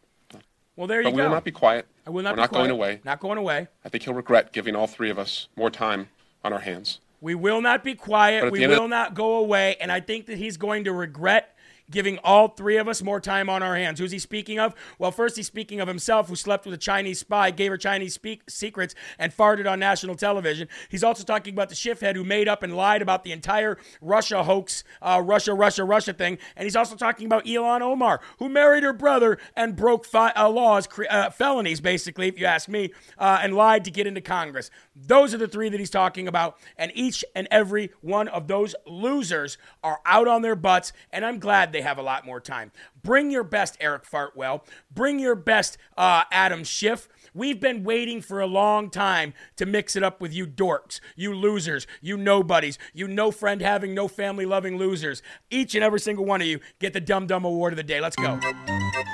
Well, there you but go. we will not be quiet. I will not We're be not quiet. going away. Not going away. I think he'll regret giving all three of us more time on our hands. We will not be quiet. We will not go away. And I think that he's going to regret giving all three of us more time on our hands. Who's he speaking of? Well, first he's speaking of himself, who slept with a Chinese spy, gave her Chinese speak- secrets, and farted on national television. He's also talking about the shift head who made up and lied about the entire Russia hoax, uh, Russia, Russia, Russia thing. And he's also talking about Ilhan Omar, who married her brother and broke fi- uh, laws, cre- uh, felonies, basically, if you ask me, uh, and lied to get into Congress. Those are the three that he's talking about. And each and every one of those losers are out on their butts. And I'm glad they have a lot more time. Bring your best, Eric Fartwell. Bring your best, uh, Adam Schiff. We've been waiting for a long time to mix it up with you dorks, you losers, you nobodies, you no friend having, no family loving losers. Each and every single one of you get the Dumb Dumb Award of the day. Let's go.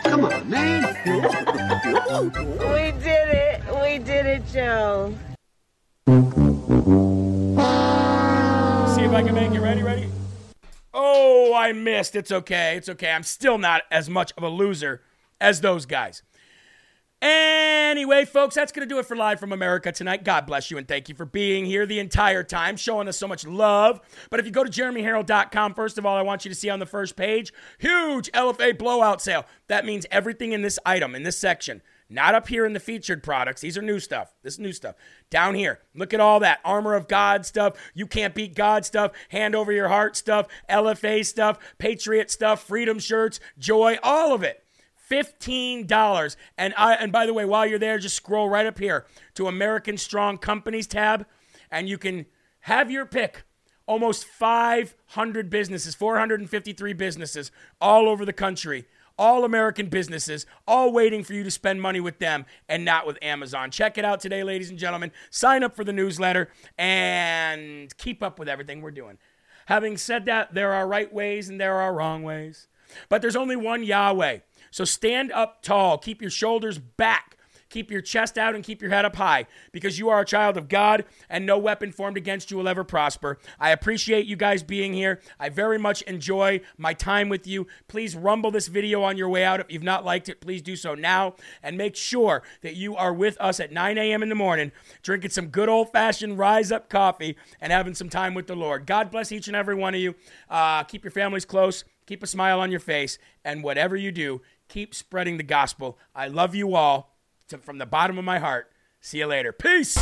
Come on, man. We did it. We did it, Joe. See if I can make it. Ready, ready? Oh, I missed. It's okay. It's okay. I'm still not as much of a loser as those guys. Anyway, folks, that's going to do it for Live from America tonight. God bless you and thank you for being here the entire time, showing us so much love. But if you go to jeremyherrell.com, first of all, I want you to see on the first page huge LFA blowout sale. That means everything in this item, in this section, not up here in the featured products. These are new stuff. This is new stuff. Down here, look at all that armor of God stuff, you can't beat God stuff, hand over your heart stuff, LFA stuff, patriot stuff, freedom shirts, joy, all of it. $15. And I and by the way, while you're there, just scroll right up here to American Strong Companies tab and you can have your pick. Almost 500 businesses, 453 businesses all over the country. All American businesses, all waiting for you to spend money with them and not with Amazon. Check it out today, ladies and gentlemen. Sign up for the newsletter and keep up with everything we're doing. Having said that, there are right ways and there are wrong ways. But there's only one Yahweh. So stand up tall, keep your shoulders back, keep your chest out, and keep your head up high because you are a child of God and no weapon formed against you will ever prosper. I appreciate you guys being here. I very much enjoy my time with you. Please rumble this video on your way out. If you've not liked it, please do so now and make sure that you are with us at 9 a.m. in the morning, drinking some good old fashioned rise up coffee and having some time with the Lord. God bless each and every one of you. Uh, keep your families close. Keep a smile on your face. And whatever you do, keep spreading the gospel. I love you all to, from the bottom of my heart. See you later. Peace.